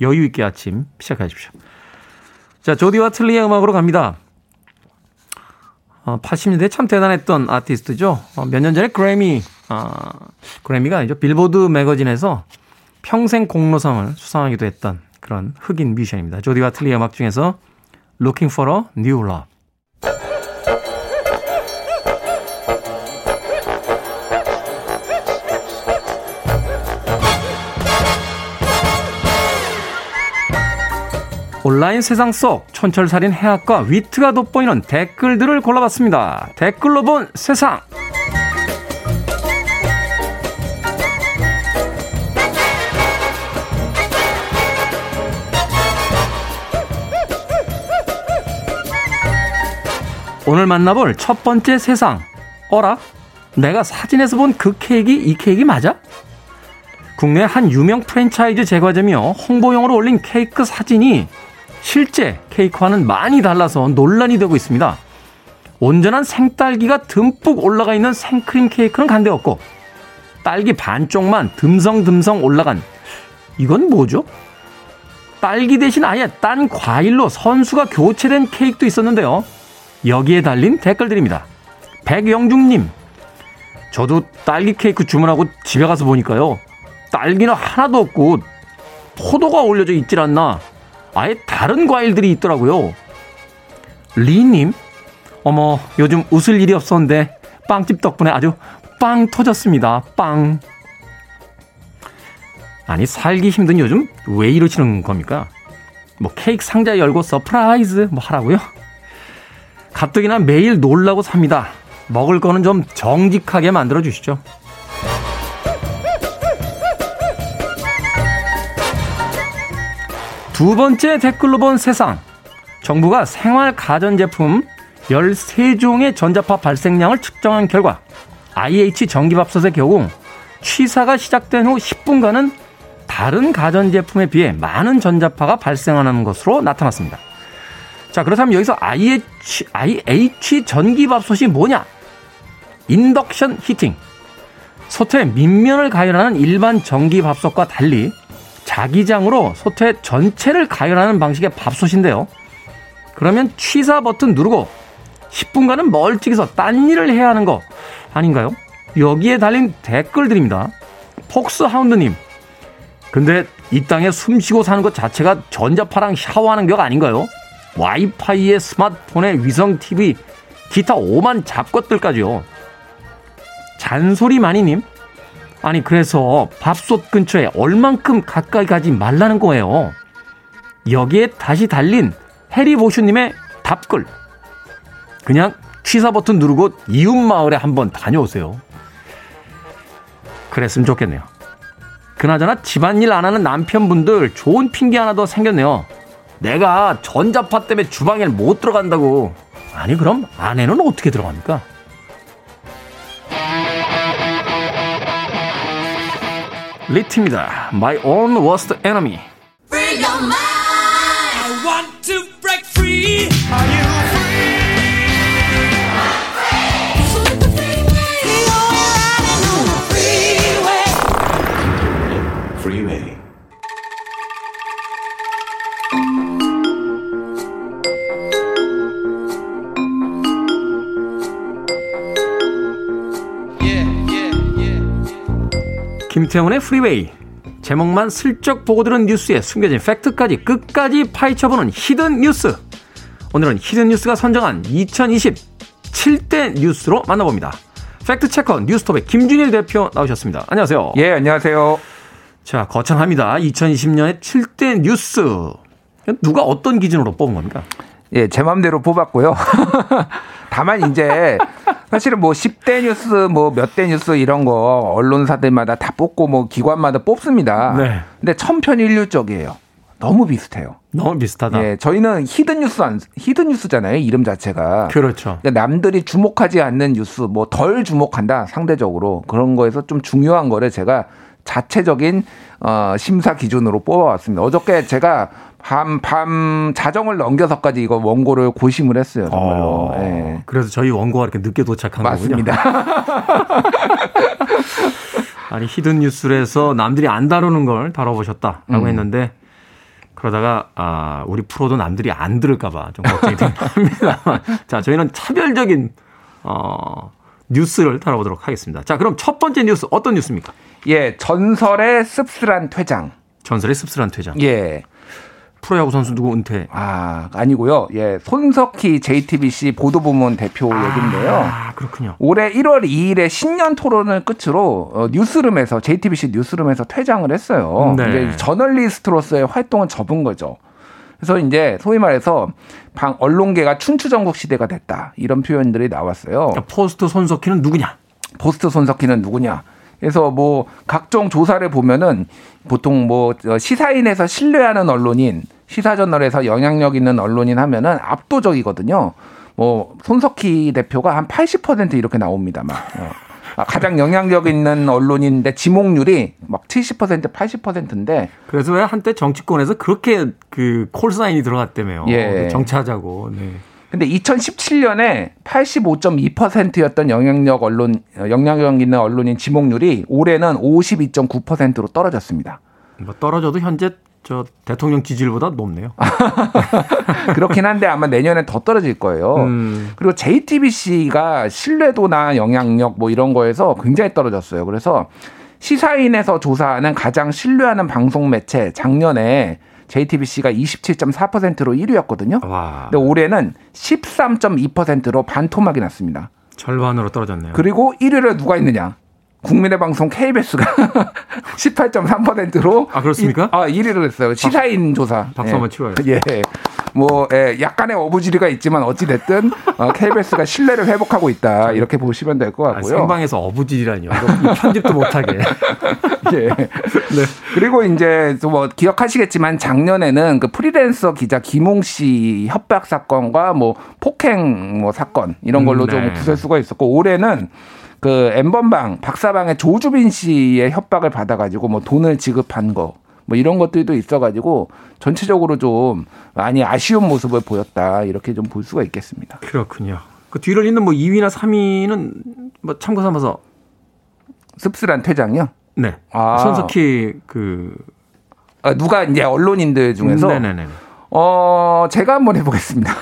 여유 있게 아침 시작하십시오. 자, Jody Watley의 음악으로 갑니다. 80년대 어, 참 대단했던 아티스트죠. 어, 몇년 전에 그래미, 아, 그래미가 아니죠. 빌보드 매거진에서 평생 공로상을 수상하기도 했던 그런 흑인 뮤지션입니다. 조디 와 틀리 음악 중에서 Looking for a New Love. 온라인 세상 속 촌철살인 해학과 위트가 돋보이는 댓글들을 골라봤습니다. 댓글로 본 세상. 오늘 만나볼 첫 번째 세상. 어라? 내가 사진에서 본 그 케이크 이 케이크 맞아? 국내 한 유명 프랜차이즈 제과점이요. 홍보용으로 올린 케이크 사진이 실제 케이크와는 많이 달라서 논란이 되고 있습니다. 온전한 생딸기가 듬뿍 올라가 있는 생크림 케이크는 간대없고 딸기 반쪽만 듬성듬성 올라간 이건 뭐죠? 딸기 대신 아예 딴 과일로 선수가 교체된 케이크도 있었는데요. 여기에 달린 댓글들입니다. 백영중님, 저도 딸기 케이크 주문하고 집에 가서 보니까요. 딸기는 하나도 없고 포도가 올려져 있질 않나. 아예 다른 과일들이 있더라고요. 리님, 어머, 요즘 웃을 일이 없었는데 빵집 덕분에 아주 빵 터졌습니다. 빵. 아니, 살기 힘든 요즘 왜 이러시는 겁니까? 뭐 케이크 상자 열고 surprise 뭐 하라고요? 가뜩이나 매일 놀라고 삽니다. 먹을 거는 좀 정직하게 만들어 주시죠. 두 번째 댓글로 본 세상. 정부가 생활 가전제품 13종의 전자파 발생량을 측정한 결과 IH 전기밥솥의 경우 취사가 시작된 후 10분간은 다른 가전제품에 비해 많은 전자파가 발생하는 것으로 나타났습니다. 자, 그렇다면 여기서 IH, IH 전기밥솥이 뭐냐? 인덕션 히팅. 소태 밑면을 가열하는 일반 전기밥솥과 달리 자기장으로 소태 전체를 가열하는 방식의 밥솥인데요. 그러면 취사 버튼 누르고 10분간은 멀찍이서 딴 일을 해야 하는 거 아닌가요? 여기에 달린 댓글들입니다. 폭스 하운드님. 근데 이 땅에 숨 쉬고 사는 것 자체가 전자파랑 샤워하는 격 아닌가요? 와이파이에 스마트폰에 위성 TV, 기타 오만 잡것들까지요. 잔소리 많이님? 아니, 그래서 밥솥 근처에 얼만큼 가까이 가지 말라는 거예요. 여기에 다시 달린 해리보슈님의 답글. 그냥 취사 버튼 누르고 이웃 마을에 한번 다녀오세요. 그랬으면 좋겠네요. 그나저나 집안일 안 하는 남편분들 좋은 핑계 하나 더 생겼네요. 내가 전자파 때문에 주방에 못 들어간다고. 아니, 그럼 아내는 어떻게 들어갑니까? 리트입니다. My own worst enemy. 김태훈의 프리웨이. 제목만 슬쩍 보고 들은 뉴스에 숨겨진 팩트까지 끝까지 파헤쳐보는 hidden 뉴스. 오늘은 hidden 뉴스가 선정한 2020 7대 뉴스로 만나봅니다. fact checker 뉴스톱의 김준일 대표 나오셨습니다. 안녕하세요. 예, 안녕하세요. 자, 거창합니다. 2020년의 7대 뉴스. 누가 어떤 기준으로 뽑은 겁니까? 예, 제 마음대로 뽑았고요. 다만 이제 사실은 뭐 10대 뉴스 뭐 몇 대 뉴스 이런 거 언론사들마다 다 뽑고 뭐 기관마다 뽑습니다. 네. 근데 천편일률적이에요. 너무 비슷해요. 너무 비슷하다. 예, 저희는 hidden 뉴스 안 hidden 뉴스잖아요. 이름 자체가. 그렇죠. 그러니까 남들이 주목하지 않는 뉴스 뭐 덜 주목한다 상대적으로 그런 거에서 좀 중요한 거를 제가 자체적인 어, 심사 기준으로 뽑아왔습니다. 어저께 제가 밤, 밤 자정을 넘겨서까지 이거 원고를 고심을 했어요. 정말로. 어, 예. 그래서 저희 원고가 이렇게 늦게 도착한 맞습니다. 거군요. 아니 hidden 뉴스에서 남들이 안 다루는 걸 다뤄보셨다라고 음. 했는데 그러다가 아 우리 프로도 남들이 안 들을까봐 좀 걱정이 합니다만 자 저희는 차별적인 어 뉴스를 다뤄보도록 하겠습니다. 자 그럼 첫 번째 뉴스 어떤 뉴스입니까? 예, 전설의 씁쓸한 퇴장. 전설의 씁쓸한 퇴장. 예. 프로야구 선수 누구 은퇴? 아, 아니고요. 예, 손석희 JTBC 보도부문 대표 얘긴데요. 아 그렇군요. 올해 1월 2일에 신년 토론을 끝으로 어, 뉴스룸에서 JTBC 뉴스룸에서 퇴장을 했어요. 네. 이제 저널리스트로서의 활동은 접은 거죠. 그래서 이제 소위 말해서 방 언론계가 춘추전국 시대가 됐다 이런 표현들이 나왔어요. 그러니까 post 손석희는 누구냐? post 손석희는 누구냐? 그래서 뭐 각종 조사를 보면은 보통 뭐 시사인에서 신뢰하는 언론인, 시사저널에서 영향력 있는 언론인 하면은 압도적이거든요. 뭐 손석희 대표가 한 80% 이렇게 나옵니다. 막. 어. 아, 가장 영향력 있는 언론인데 지목률이 막 70% 80%인데 그래서 왜 한때 정치권에서 그렇게 그 call sign이 들어갔다며요. 예. 정치하자고. 네. 근데 2017년에 85.2%였던 영향력 언론 영향력 있는 언론인 지목률이 올해는 52.9%로 떨어졌습니다. 뭐 떨어져도 현재 저 대통령 지지율보다 높네요. 그렇긴 한데 아마 내년엔 더 떨어질 거예요. 음. 그리고 JTBC가 신뢰도나 영향력 뭐 이런 거에서 굉장히 떨어졌어요. 그래서 시사인에서 조사하는 가장 신뢰하는 방송 매체 작년에 JTBC가 27.4%로 1위였거든요. 와. 근데 올해는 13.2%로 반토막이 났습니다. 절반으로 떨어졌네요. 그리고 1위를 누가 있느냐? 국민의 방송 KBS가 18.3%로 아, 그렇습니까? 아, 1위를 했어요. 시사인 조사. 박수 한번 치워요. 예. 뭐 예, 약간의 어부지리가 있지만 어찌 됐든 어, KBS가 신뢰를 회복하고 있다. 이렇게 보시면 될것 아, 같고요. 생방에서 어부지리라니요. 편집도 못하게. 예. 그리고 이제 또뭐 기억하시겠지만 작년에는 그 프리랜서 기자 김홍 씨 협박 사건과 뭐 폭행 뭐 사건 이런 걸로 음, 네. 좀 구설수가 있었고 올해는 그 엠번방 박사방의 조주빈 씨의 협박을 받아가지고 뭐 돈을 지급한 거. 뭐 이런 것들도 있어가지고 전체적으로 좀 많이 아쉬운 모습을 보였다 이렇게 좀 볼 수가 있겠습니다. 그렇군요. 그 뒤를 잇는 뭐 2위나 3위는 뭐 참고 삼아서 씁쓸한 퇴장이요? 네. 아. 손석희 그 아, 누가 이제 언론인들 중에서 네네네. 어 제가 한번 해보겠습니다.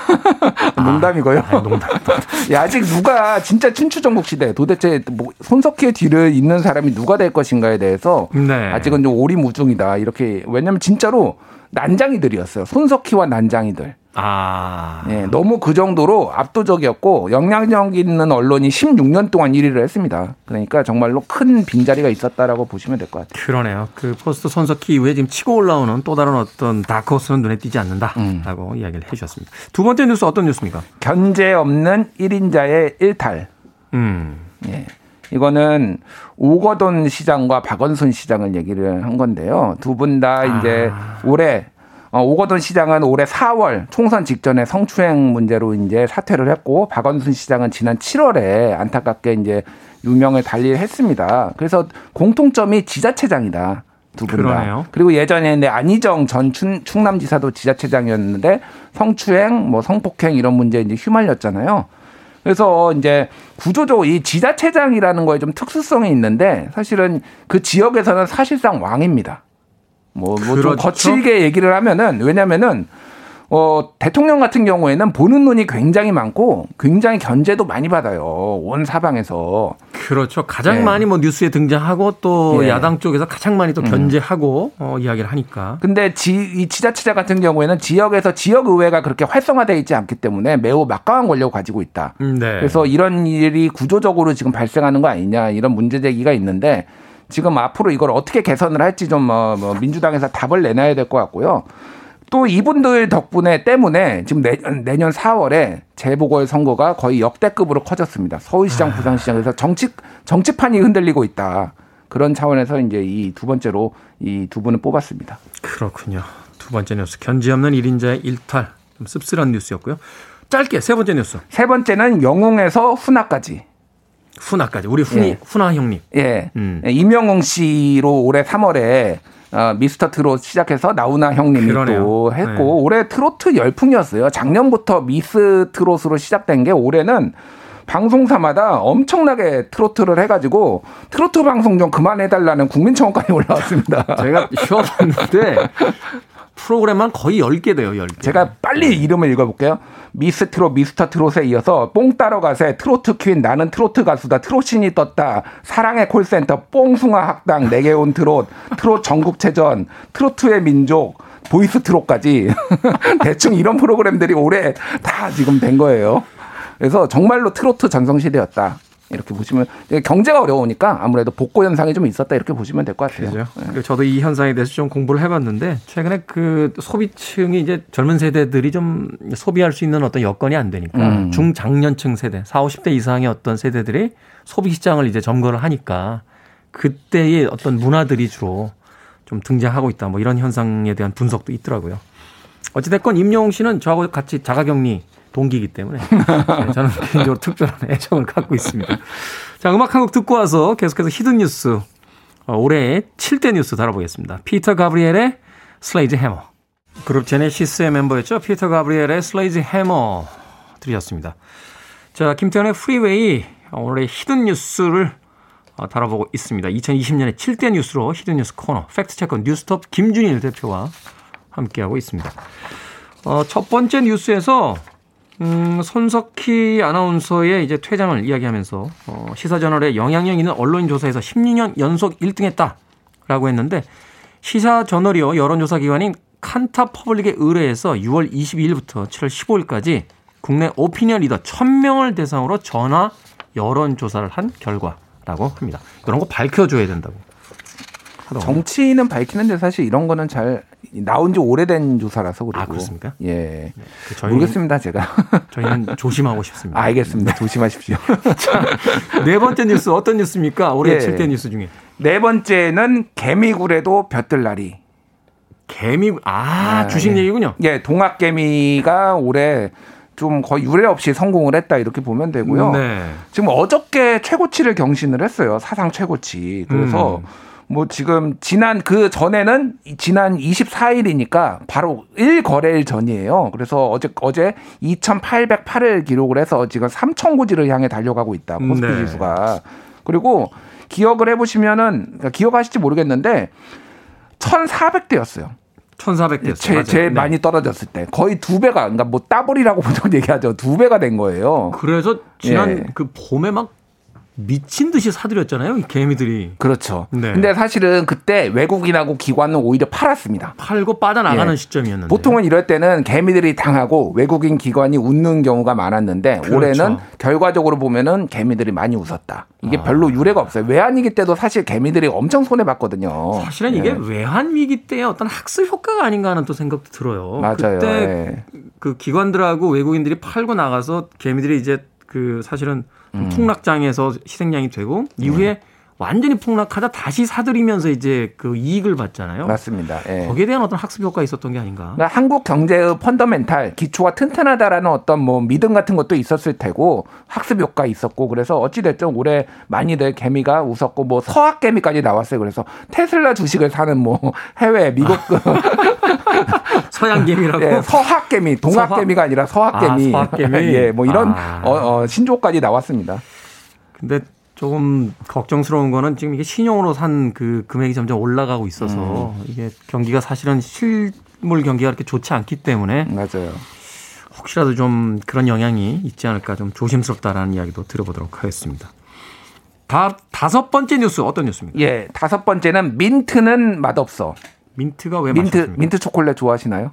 농담이고요. 아, 농담. 야, 아직 누가 진짜 춘추전국 시대 도대체 뭐 손석희의 뒤를 잇는 사람이 누가 될 것인가에 대해서 네. 아직은 좀 오리무중이다 이렇게 왜냐하면 진짜로 난장이들이었어요. 손석희와 난장이들. 아. 네, 너무 그 정도로 압도적이었고 영향력 있는 언론이 16년 동안 1위를 했습니다. 그러니까 정말로 큰 빈자리가 있었다라고 보시면 될 것 같아요. 그러네요. 그 포스트 손석희 이후에 지금 치고 올라오는 또 다른 어떤 다크호스는 눈에 띄지 않는다라고 음. 이야기를 해주셨습니다. 두 번째 뉴스 어떤 뉴스입니까? 견제 없는 1인자의 일탈. 음. 예. 이거는 오거돈 시장과 박원순 시장을 얘기를 한 건데요. 두 분다 이제 올해 어, 오거돈 시장은 올해 4월 총선 직전에 성추행 문제로 이제 사퇴를 했고 박원순 시장은 지난 7월에 안타깝게 이제 유명을 달리했습니다. 그래서 공통점이 지자체장이다. 두 분 다. 그리고 예전에 내 안희정 전 충, 충남지사도 지자체장이었는데 성추행, 뭐 성폭행 이런 문제 이제 휘말렸잖아요. 그래서 이제 구조적으로 이 지자체장이라는 거에 좀 특수성이 있는데 사실은 그 지역에서는 사실상 왕입니다. 뭐, 뭐좀 그렇죠. 거칠게 얘기를 하면은 왜냐면은 어, 대통령 같은 경우에는 보는 눈이 굉장히 많고 굉장히 견제도 많이 받아요. 온 사방에서. 그렇죠. 가장 네. 많이 뭐 뉴스에 등장하고 또 예. 야당 쪽에서 가장 많이 또 음. 견제하고 어, 이야기를 하니까. 근데 지, 이 지자체장 같은 경우에는 지역에서 지역 의회가 그렇게 활성화되어 있지 않기 때문에 매우 막강한 권력을 가지고 있다. 음, 네. 그래서 이런 일이 구조적으로 지금 발생하는 거 아니냐 이런 문제 제기가 있는데 지금 앞으로 이걸 어떻게 개선을 할지 좀 뭐, 뭐 민주당에서 답을 내놔야 될 것 같고요. 또 이분들 덕분에 때문에 지금 내년, 내년 4월에 재보궐 선거가 거의 역대급으로 커졌습니다. 서울시장, 부산시장에서 정치 정치판이 흔들리고 있다. 그런 차원에서 이제 이 두 번째로 이 두 분을 뽑았습니다. 그렇군요. 두 번째 뉴스 견제 없는 1인자의 일탈. 좀 씁쓸한 뉴스였고요. 짧게 세 번째 뉴스. 세 번째는 영웅에서 훈화까지. 훈화까지. 우리 훈이 예. 훈화 형님. 예. 음. 임영웅 씨로 올해 3월에 어, 미스터 트롯 시작해서 나훈아 형님이 그러네요. 또 했고 네. 올해 트로트 열풍이었어요. 작년부터 미스 트롯으로 시작된 게 올해는 방송사마다 엄청나게 트로트를 해가지고 트로트 방송 좀 그만해달라는 국민청원까지 올라왔습니다. 제가 쉬어봤는데 프로그램만 거의 10개 돼요, 10개. 제가 빨리 이름을 읽어볼게요. 미스 트롯, 미스터 트롯에 이어서 뽕 따러 가세, 트로트 퀸, 나는 트로트 가수다, 트롯신이 떴다, 사랑의 콜센터, 뽕숭아 학당, 내게 온 트롯, 트롯 전국체전, 트로트의 민족, 보이스 트롯까지 대충 이런 프로그램들이 올해 다 지금 된 거예요. 그래서 정말로 트로트 전성시대였다. 이렇게 보시면 경제가 어려우니까 아무래도 복고 현상이 좀 있었다 이렇게 보시면 될 것 같아요. 그죠. 그리고 저도 이 현상에 대해서 좀 공부를 해봤는데 최근에 그 소비층이 이제 젊은 세대들이 좀 소비할 수 있는 어떤 여건이 안 되니까 음. 중장년층 세대, 40, 50대 이상의 어떤 세대들이 소비 시장을 이제 점거를 하니까 그때의 어떤 문화들이 주로 좀 등장하고 있다. 뭐 이런 현상에 대한 분석도 있더라고요. 어찌됐건 임영웅 씨는 저하고 같이 자가격리 동기이기 때문에 네, 저는 개인적으로 특별한 애정을 갖고 있습니다. 자, 음악 한 곡 듣고 와서 계속해서 hidden 뉴스 어, 올해의 7대 뉴스 다뤄보겠습니다. 피터 가브리엘의 Sledgehammer. 그룹 제네시스의 멤버였죠. 피터 가브리엘의 Sledgehammer 들으셨습니다. 자, 김태훈의 Freeway 오늘의 hidden 뉴스를 어, 다뤄보고 있습니다. 2020년의 7대 뉴스로 hidden 뉴스 코너 팩트체크 뉴스톱 김준일 대표와 함께하고 있습니다. 어, 첫 번째 뉴스에서 음, 손석희 아나운서의 이제 퇴장을 이야기하면서 어, 시사저널에 영향력 있는 언론인 조사에서 16년 연속 1등했다라고 했는데 시사저널이요 여론조사 기관인 칸타 퍼블릭에 의뢰해서 6월 22일부터 7월 15일까지 국내 오피니언 리더 1000명을 대상으로 전화 여론조사를 한 결과라고 합니다. 이런 거 밝혀줘야 된다고. 정치인은 밝히는데 사실 이런 거는 잘 나온 지 오래된 조사라서 그리고 아, 그렇습니까? 예. 그 저희는- 모르겠습니다, 제가. 저희는 조심하고 싶습니다. 알겠습니다. 조심하십시오. 네 번째 뉴스 어떤 뉴스입니까? 올해 예. 7대 뉴스 중에. 네 번째는 개미굴에도 볕들날이. 개미 아, 주식 예. 얘기군요. 예, 동학개미가 올해 좀 거의 유례 없이 성공을 했다 이렇게 보면 되고요. 네. 지금 어저께 최고치를 경신을 했어요. 사상 최고치. 그래서 음. 뭐 지금 지난 그 전에는 지난 24일이니까 바로 1거래일 전이에요. 그래서 어제 어제 2,808을 기록을 해서 지금 3,000고지를 향해 달려가고 있다. 코스피 네. 지수가. 그리고 기억을 해 보시면은 그러니까 기억하실지 모르겠는데 1,400대였어요. 1400대였어요. 제, 제일 네. 많이 떨어졌을 때 거의 두 배가 그러니까 뭐 따블이라고 보통 얘기하죠. 두 배가 된 거예요. 그래서 지난 예. 그 봄에 막 미친 듯이 사들였잖아요. 이 개미들이. 그렇죠. 네. 근데 사실은 그때 외국인하고 기관은 오히려 팔았습니다. 팔고 빠져나가는 예. 시점이었는데. 보통은 이럴 때는 개미들이 당하고 외국인 기관이 웃는 경우가 많았는데 그렇죠. 올해는 결과적으로 보면은 개미들이 많이 웃었다. 아. 이게 별로 유례가 없어요. 외환위기 때도 사실 개미들이 엄청 손해 봤거든요. 사실은 이게 예. 외환 위기 때의 어떤 학습 효과가 아닌가 하는 또 생각도 들어요. 맞아요. 그때 예. 그 기관들하고 외국인들이 팔고 나가서 개미들이 이제 그 사실은 좀 음. 폭락장에서 희생양이 되고 이후에 완전히 폭락하다 다시 사들이면서 이제 그 이익을 받잖아요. 맞습니다. 예. 거기에 대한 어떤 학습 효과가 있었던 게 아닌가. 그러니까 한국 경제의 펀더멘탈 기초가 튼튼하다라는 어떤 뭐 믿음 같은 것도 있었을 테고 학습 효과 있었고 그래서 어찌 됐든 올해 많이들 개미가 웃었고 뭐 서학 개미까지 나왔어요. 그래서 테슬라 주식을 사는 뭐 해외 미국 서양 개미라고. 예, 서학 개미 동학 서학- 개미가 아니라 서학 아, 개미 서학 개미. 예, 뭐 이런 아. 어, 어, 신조까지 나왔습니다. 근데 조금 걱정스러운 거는 지금 이게 신용으로 산 그 금액이 점점 올라가고 있어서 음. 이게 경기가 사실은 실물 경기가 그렇게 좋지 않기 때문에 맞아요. 혹시라도 좀 그런 영향이 있지 않을까 좀 조심스럽다라는 이야기도 들어보도록 하겠습니다. 다 다섯 번째 뉴스 어떤 뉴스입니까? 예, 다섯 번째는 민트는 맛없어. 민트가 왜 민트 맛있습니까? 민트 초콜릿 좋아하시나요?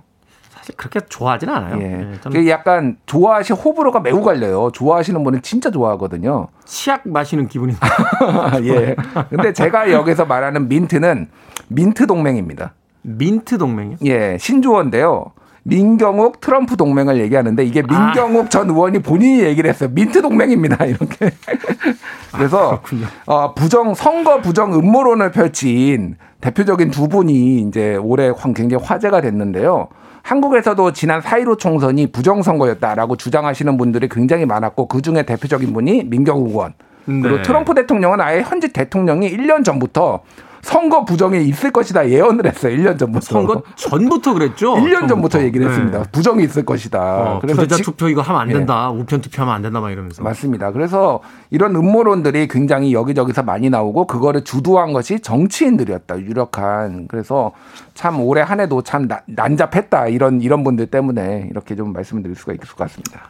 사실 그렇게 좋아하지는 않아요. 예. 예, 저는 그게 약간 좋아하시 호불호가 매우 갈려요. 좋아하시는 분은 진짜 좋아하거든요. 치약 마시는 기분이 예. 근데 제가 여기서 말하는 민트는 민트 동맹입니다. 민트 동맹이요? 예, 신조어인데요. 민경욱 트럼프 동맹을 얘기하는데 이게 민경욱 전 의원이 본인이 얘기를 했어요. 민트 동맹입니다. 이렇게. 그래서 어, 부정 선거 부정 음모론을 펼친 대표적인 두 분이 이제 올해 황- 굉장히 화제가 됐는데요. 한국에서도 지난 4.15 총선이 부정선거였다라고 주장하시는 분들이 굉장히 많았고 그 중에 대표적인 분이 민경욱 의원. 그리고 네. 트럼프 대통령은 아예 현직 대통령이 1년 전부터 선거 부정이 있을 것이다 예언을 했어요. 1년 전부터. 선거 전부터 그랬죠. 1년 전부터 얘기를 네. 했습니다. 부정이 있을 것이다. 어, 그래서 지- 투표 이거 하면 안 예. 된다. 우편 투표하면 안 된다 막 이러면서. 맞습니다. 그래서 이런 음모론들이 굉장히 여기저기서 많이 나오고 그거를 주도한 것이 정치인들이었다. 유력한. 그래서 참 올해 한 해도 참 나- 난잡했다. 이런 이런 분들 때문에 이렇게 좀 말씀을 드릴 수가 있을 것 같습니다.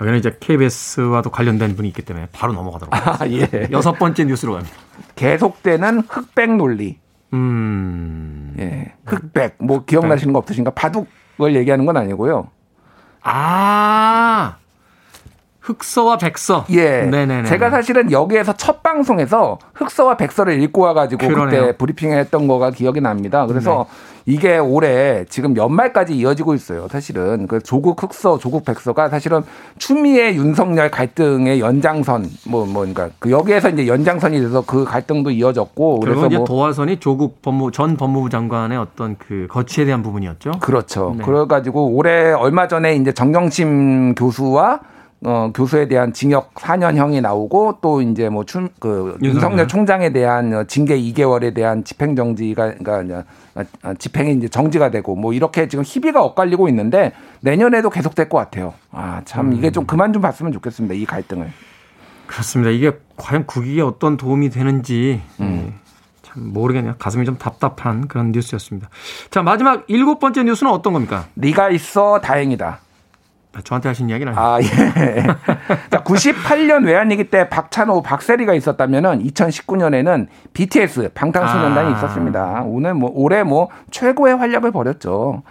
여기는 이제 KBS와도 관련된 분이 있기 때문에 바로 넘어가도록 아, 예. 여섯 번째 뉴스로 갑니다. 계속되는 흑백 논리. 음. 예. 흑백. 뭐 기억나시는 거 없으신가? 바둑을 얘기하는 건 아니고요. 아. 흑서와 백서. 예. 네네네. 제가 사실은 여기에서 첫 방송에서 흑서와 백서를 읽고 와가지고 그러네요. 그때 브리핑을 했던 거가 기억이 납니다. 그래서 이게 올해 지금 연말까지 이어지고 있어요. 사실은 그 조국 흑서, 조국 백서가 사실은 추미애 윤석열 갈등의 연장선 뭐 뭔가 그 여기에서 이제 연장선이 돼서 그 갈등도 이어졌고 그래서 이제 뭐 도화선이 조국 법무 전 법무부 장관의 어떤 그 거취에 대한 부분이었죠. 그렇죠. 네. 그래가지고 올해 얼마 전에 이제 정경심 교수와 어, 교수에 대한 징역 4년형이 나오고 또 이제 뭐 춘, 그 윤석열. 총장에 대한 어, 징계 2개월에 대한 집행정지가, 그러니까 아, 아, 집행이 이제 정지가 되고 뭐 이렇게 지금 희비가 엇갈리고 있는데 내년에도 계속될 것 같아요. 아, 참 이게 음. 좀 그만 좀 봤으면 좋겠습니다. 이 갈등을. 그렇습니다. 이게 과연 국익에 어떤 도움이 되는지 음. 예, 참 모르겠네요. 가슴이 좀 답답한 그런 뉴스였습니다. 자 마지막 일곱 번째 뉴스는 어떤 겁니까? 네가 있어 다행이다. 아, 저한테 하신 이야기는 아니에요. 아, 예. 자, 98년 외환위기 때 박찬호, 박세리가 있었다면은 2019년에는 BTS, 방탄소년단이 아. 있었습니다. 오늘 뭐, 올해 뭐, 최고의 활약을 벌였죠.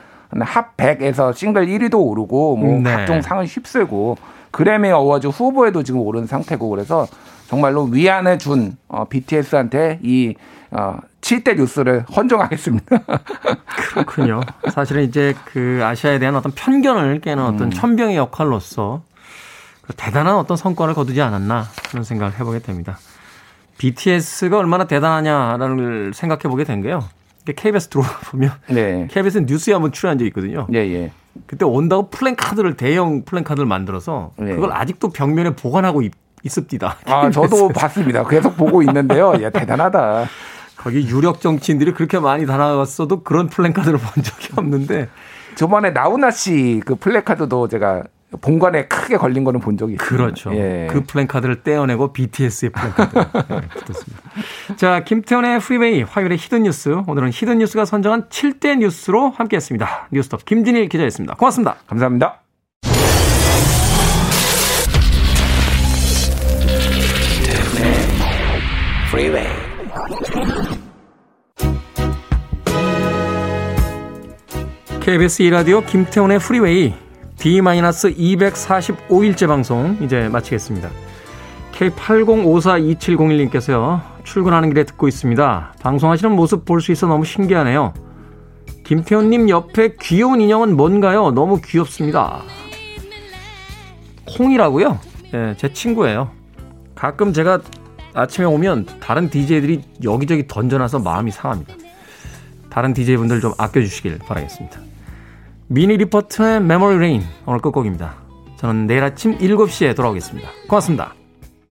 합 100에서 싱글 1위도 오르고, 뭐, 네. 각종 상을 휩쓸고, 그래미 어워즈 후보에도 지금 오른 상태고, 그래서 정말로 위안을 준, 어, BTS한테 이, 어, 7대 뉴스를 헌정하겠습니다. 그렇군요. 사실은 이제 그 아시아에 대한 어떤 편견을 깨는 음. 어떤 천병의 역할로서 그 대단한 어떤 성과를 거두지 않았나 그런 생각을 해보게 됩니다. BTS가 얼마나 대단하냐라는 걸 생각해 보게 된 게요. KBS 들어와 보면 네. KBS 뉴스에 한번 출연한 적이 있거든요. 예, 예. 그때 온다고 플랜카드를 대형 플랜카드를 만들어서 네. 그걸 아직도 벽면에 보관하고 있, 있습니다. 아, 저도. 봤습니다. 계속 보고 있는데요. 예, 대단하다. 거기 유력 정치인들이 그렇게 많이 다나갔어도 그런 플랜카드를 본 적이 없는데 저번에 나훈아 씨 그 플래카드도 제가 본관에 크게 걸린 거는 본 적이 있어요. 그렇죠. 예. 그 플랜카드를 떼어내고 BTS의 플랜카드 네, 붙었습니다. 자, 김태훈의 Freeway 화요일의 hidden 뉴스. 오늘은 hidden 뉴스가 선정한 7대 뉴스로 함께했습니다. 뉴스톱 김준일 기자였습니다. 고맙습니다. 감사합니다. Freeway. KBS 2라디오 김태훈의 Freeway D-245일째 방송 이제 마치겠습니다. K80542701님께서요. 출근하는 길에 듣고 있습니다. 방송하시는 모습 볼 수 있어 너무 신기하네요. 김태훈님 옆에 귀여운 인형은 뭔가요? 너무 귀엽습니다. 콩이라고요? 예, 제 친구예요. 가끔 제가 아침에 오면 다른 DJ들이 여기저기 던져놔서 마음이 상합니다. 다른 DJ분들 좀 아껴주시길 바라겠습니다. 미니 리퍼튼의 Memory Lane 오늘 끝곡입니다. 저는 내일 아침 7시에 돌아오겠습니다. 고맙습니다.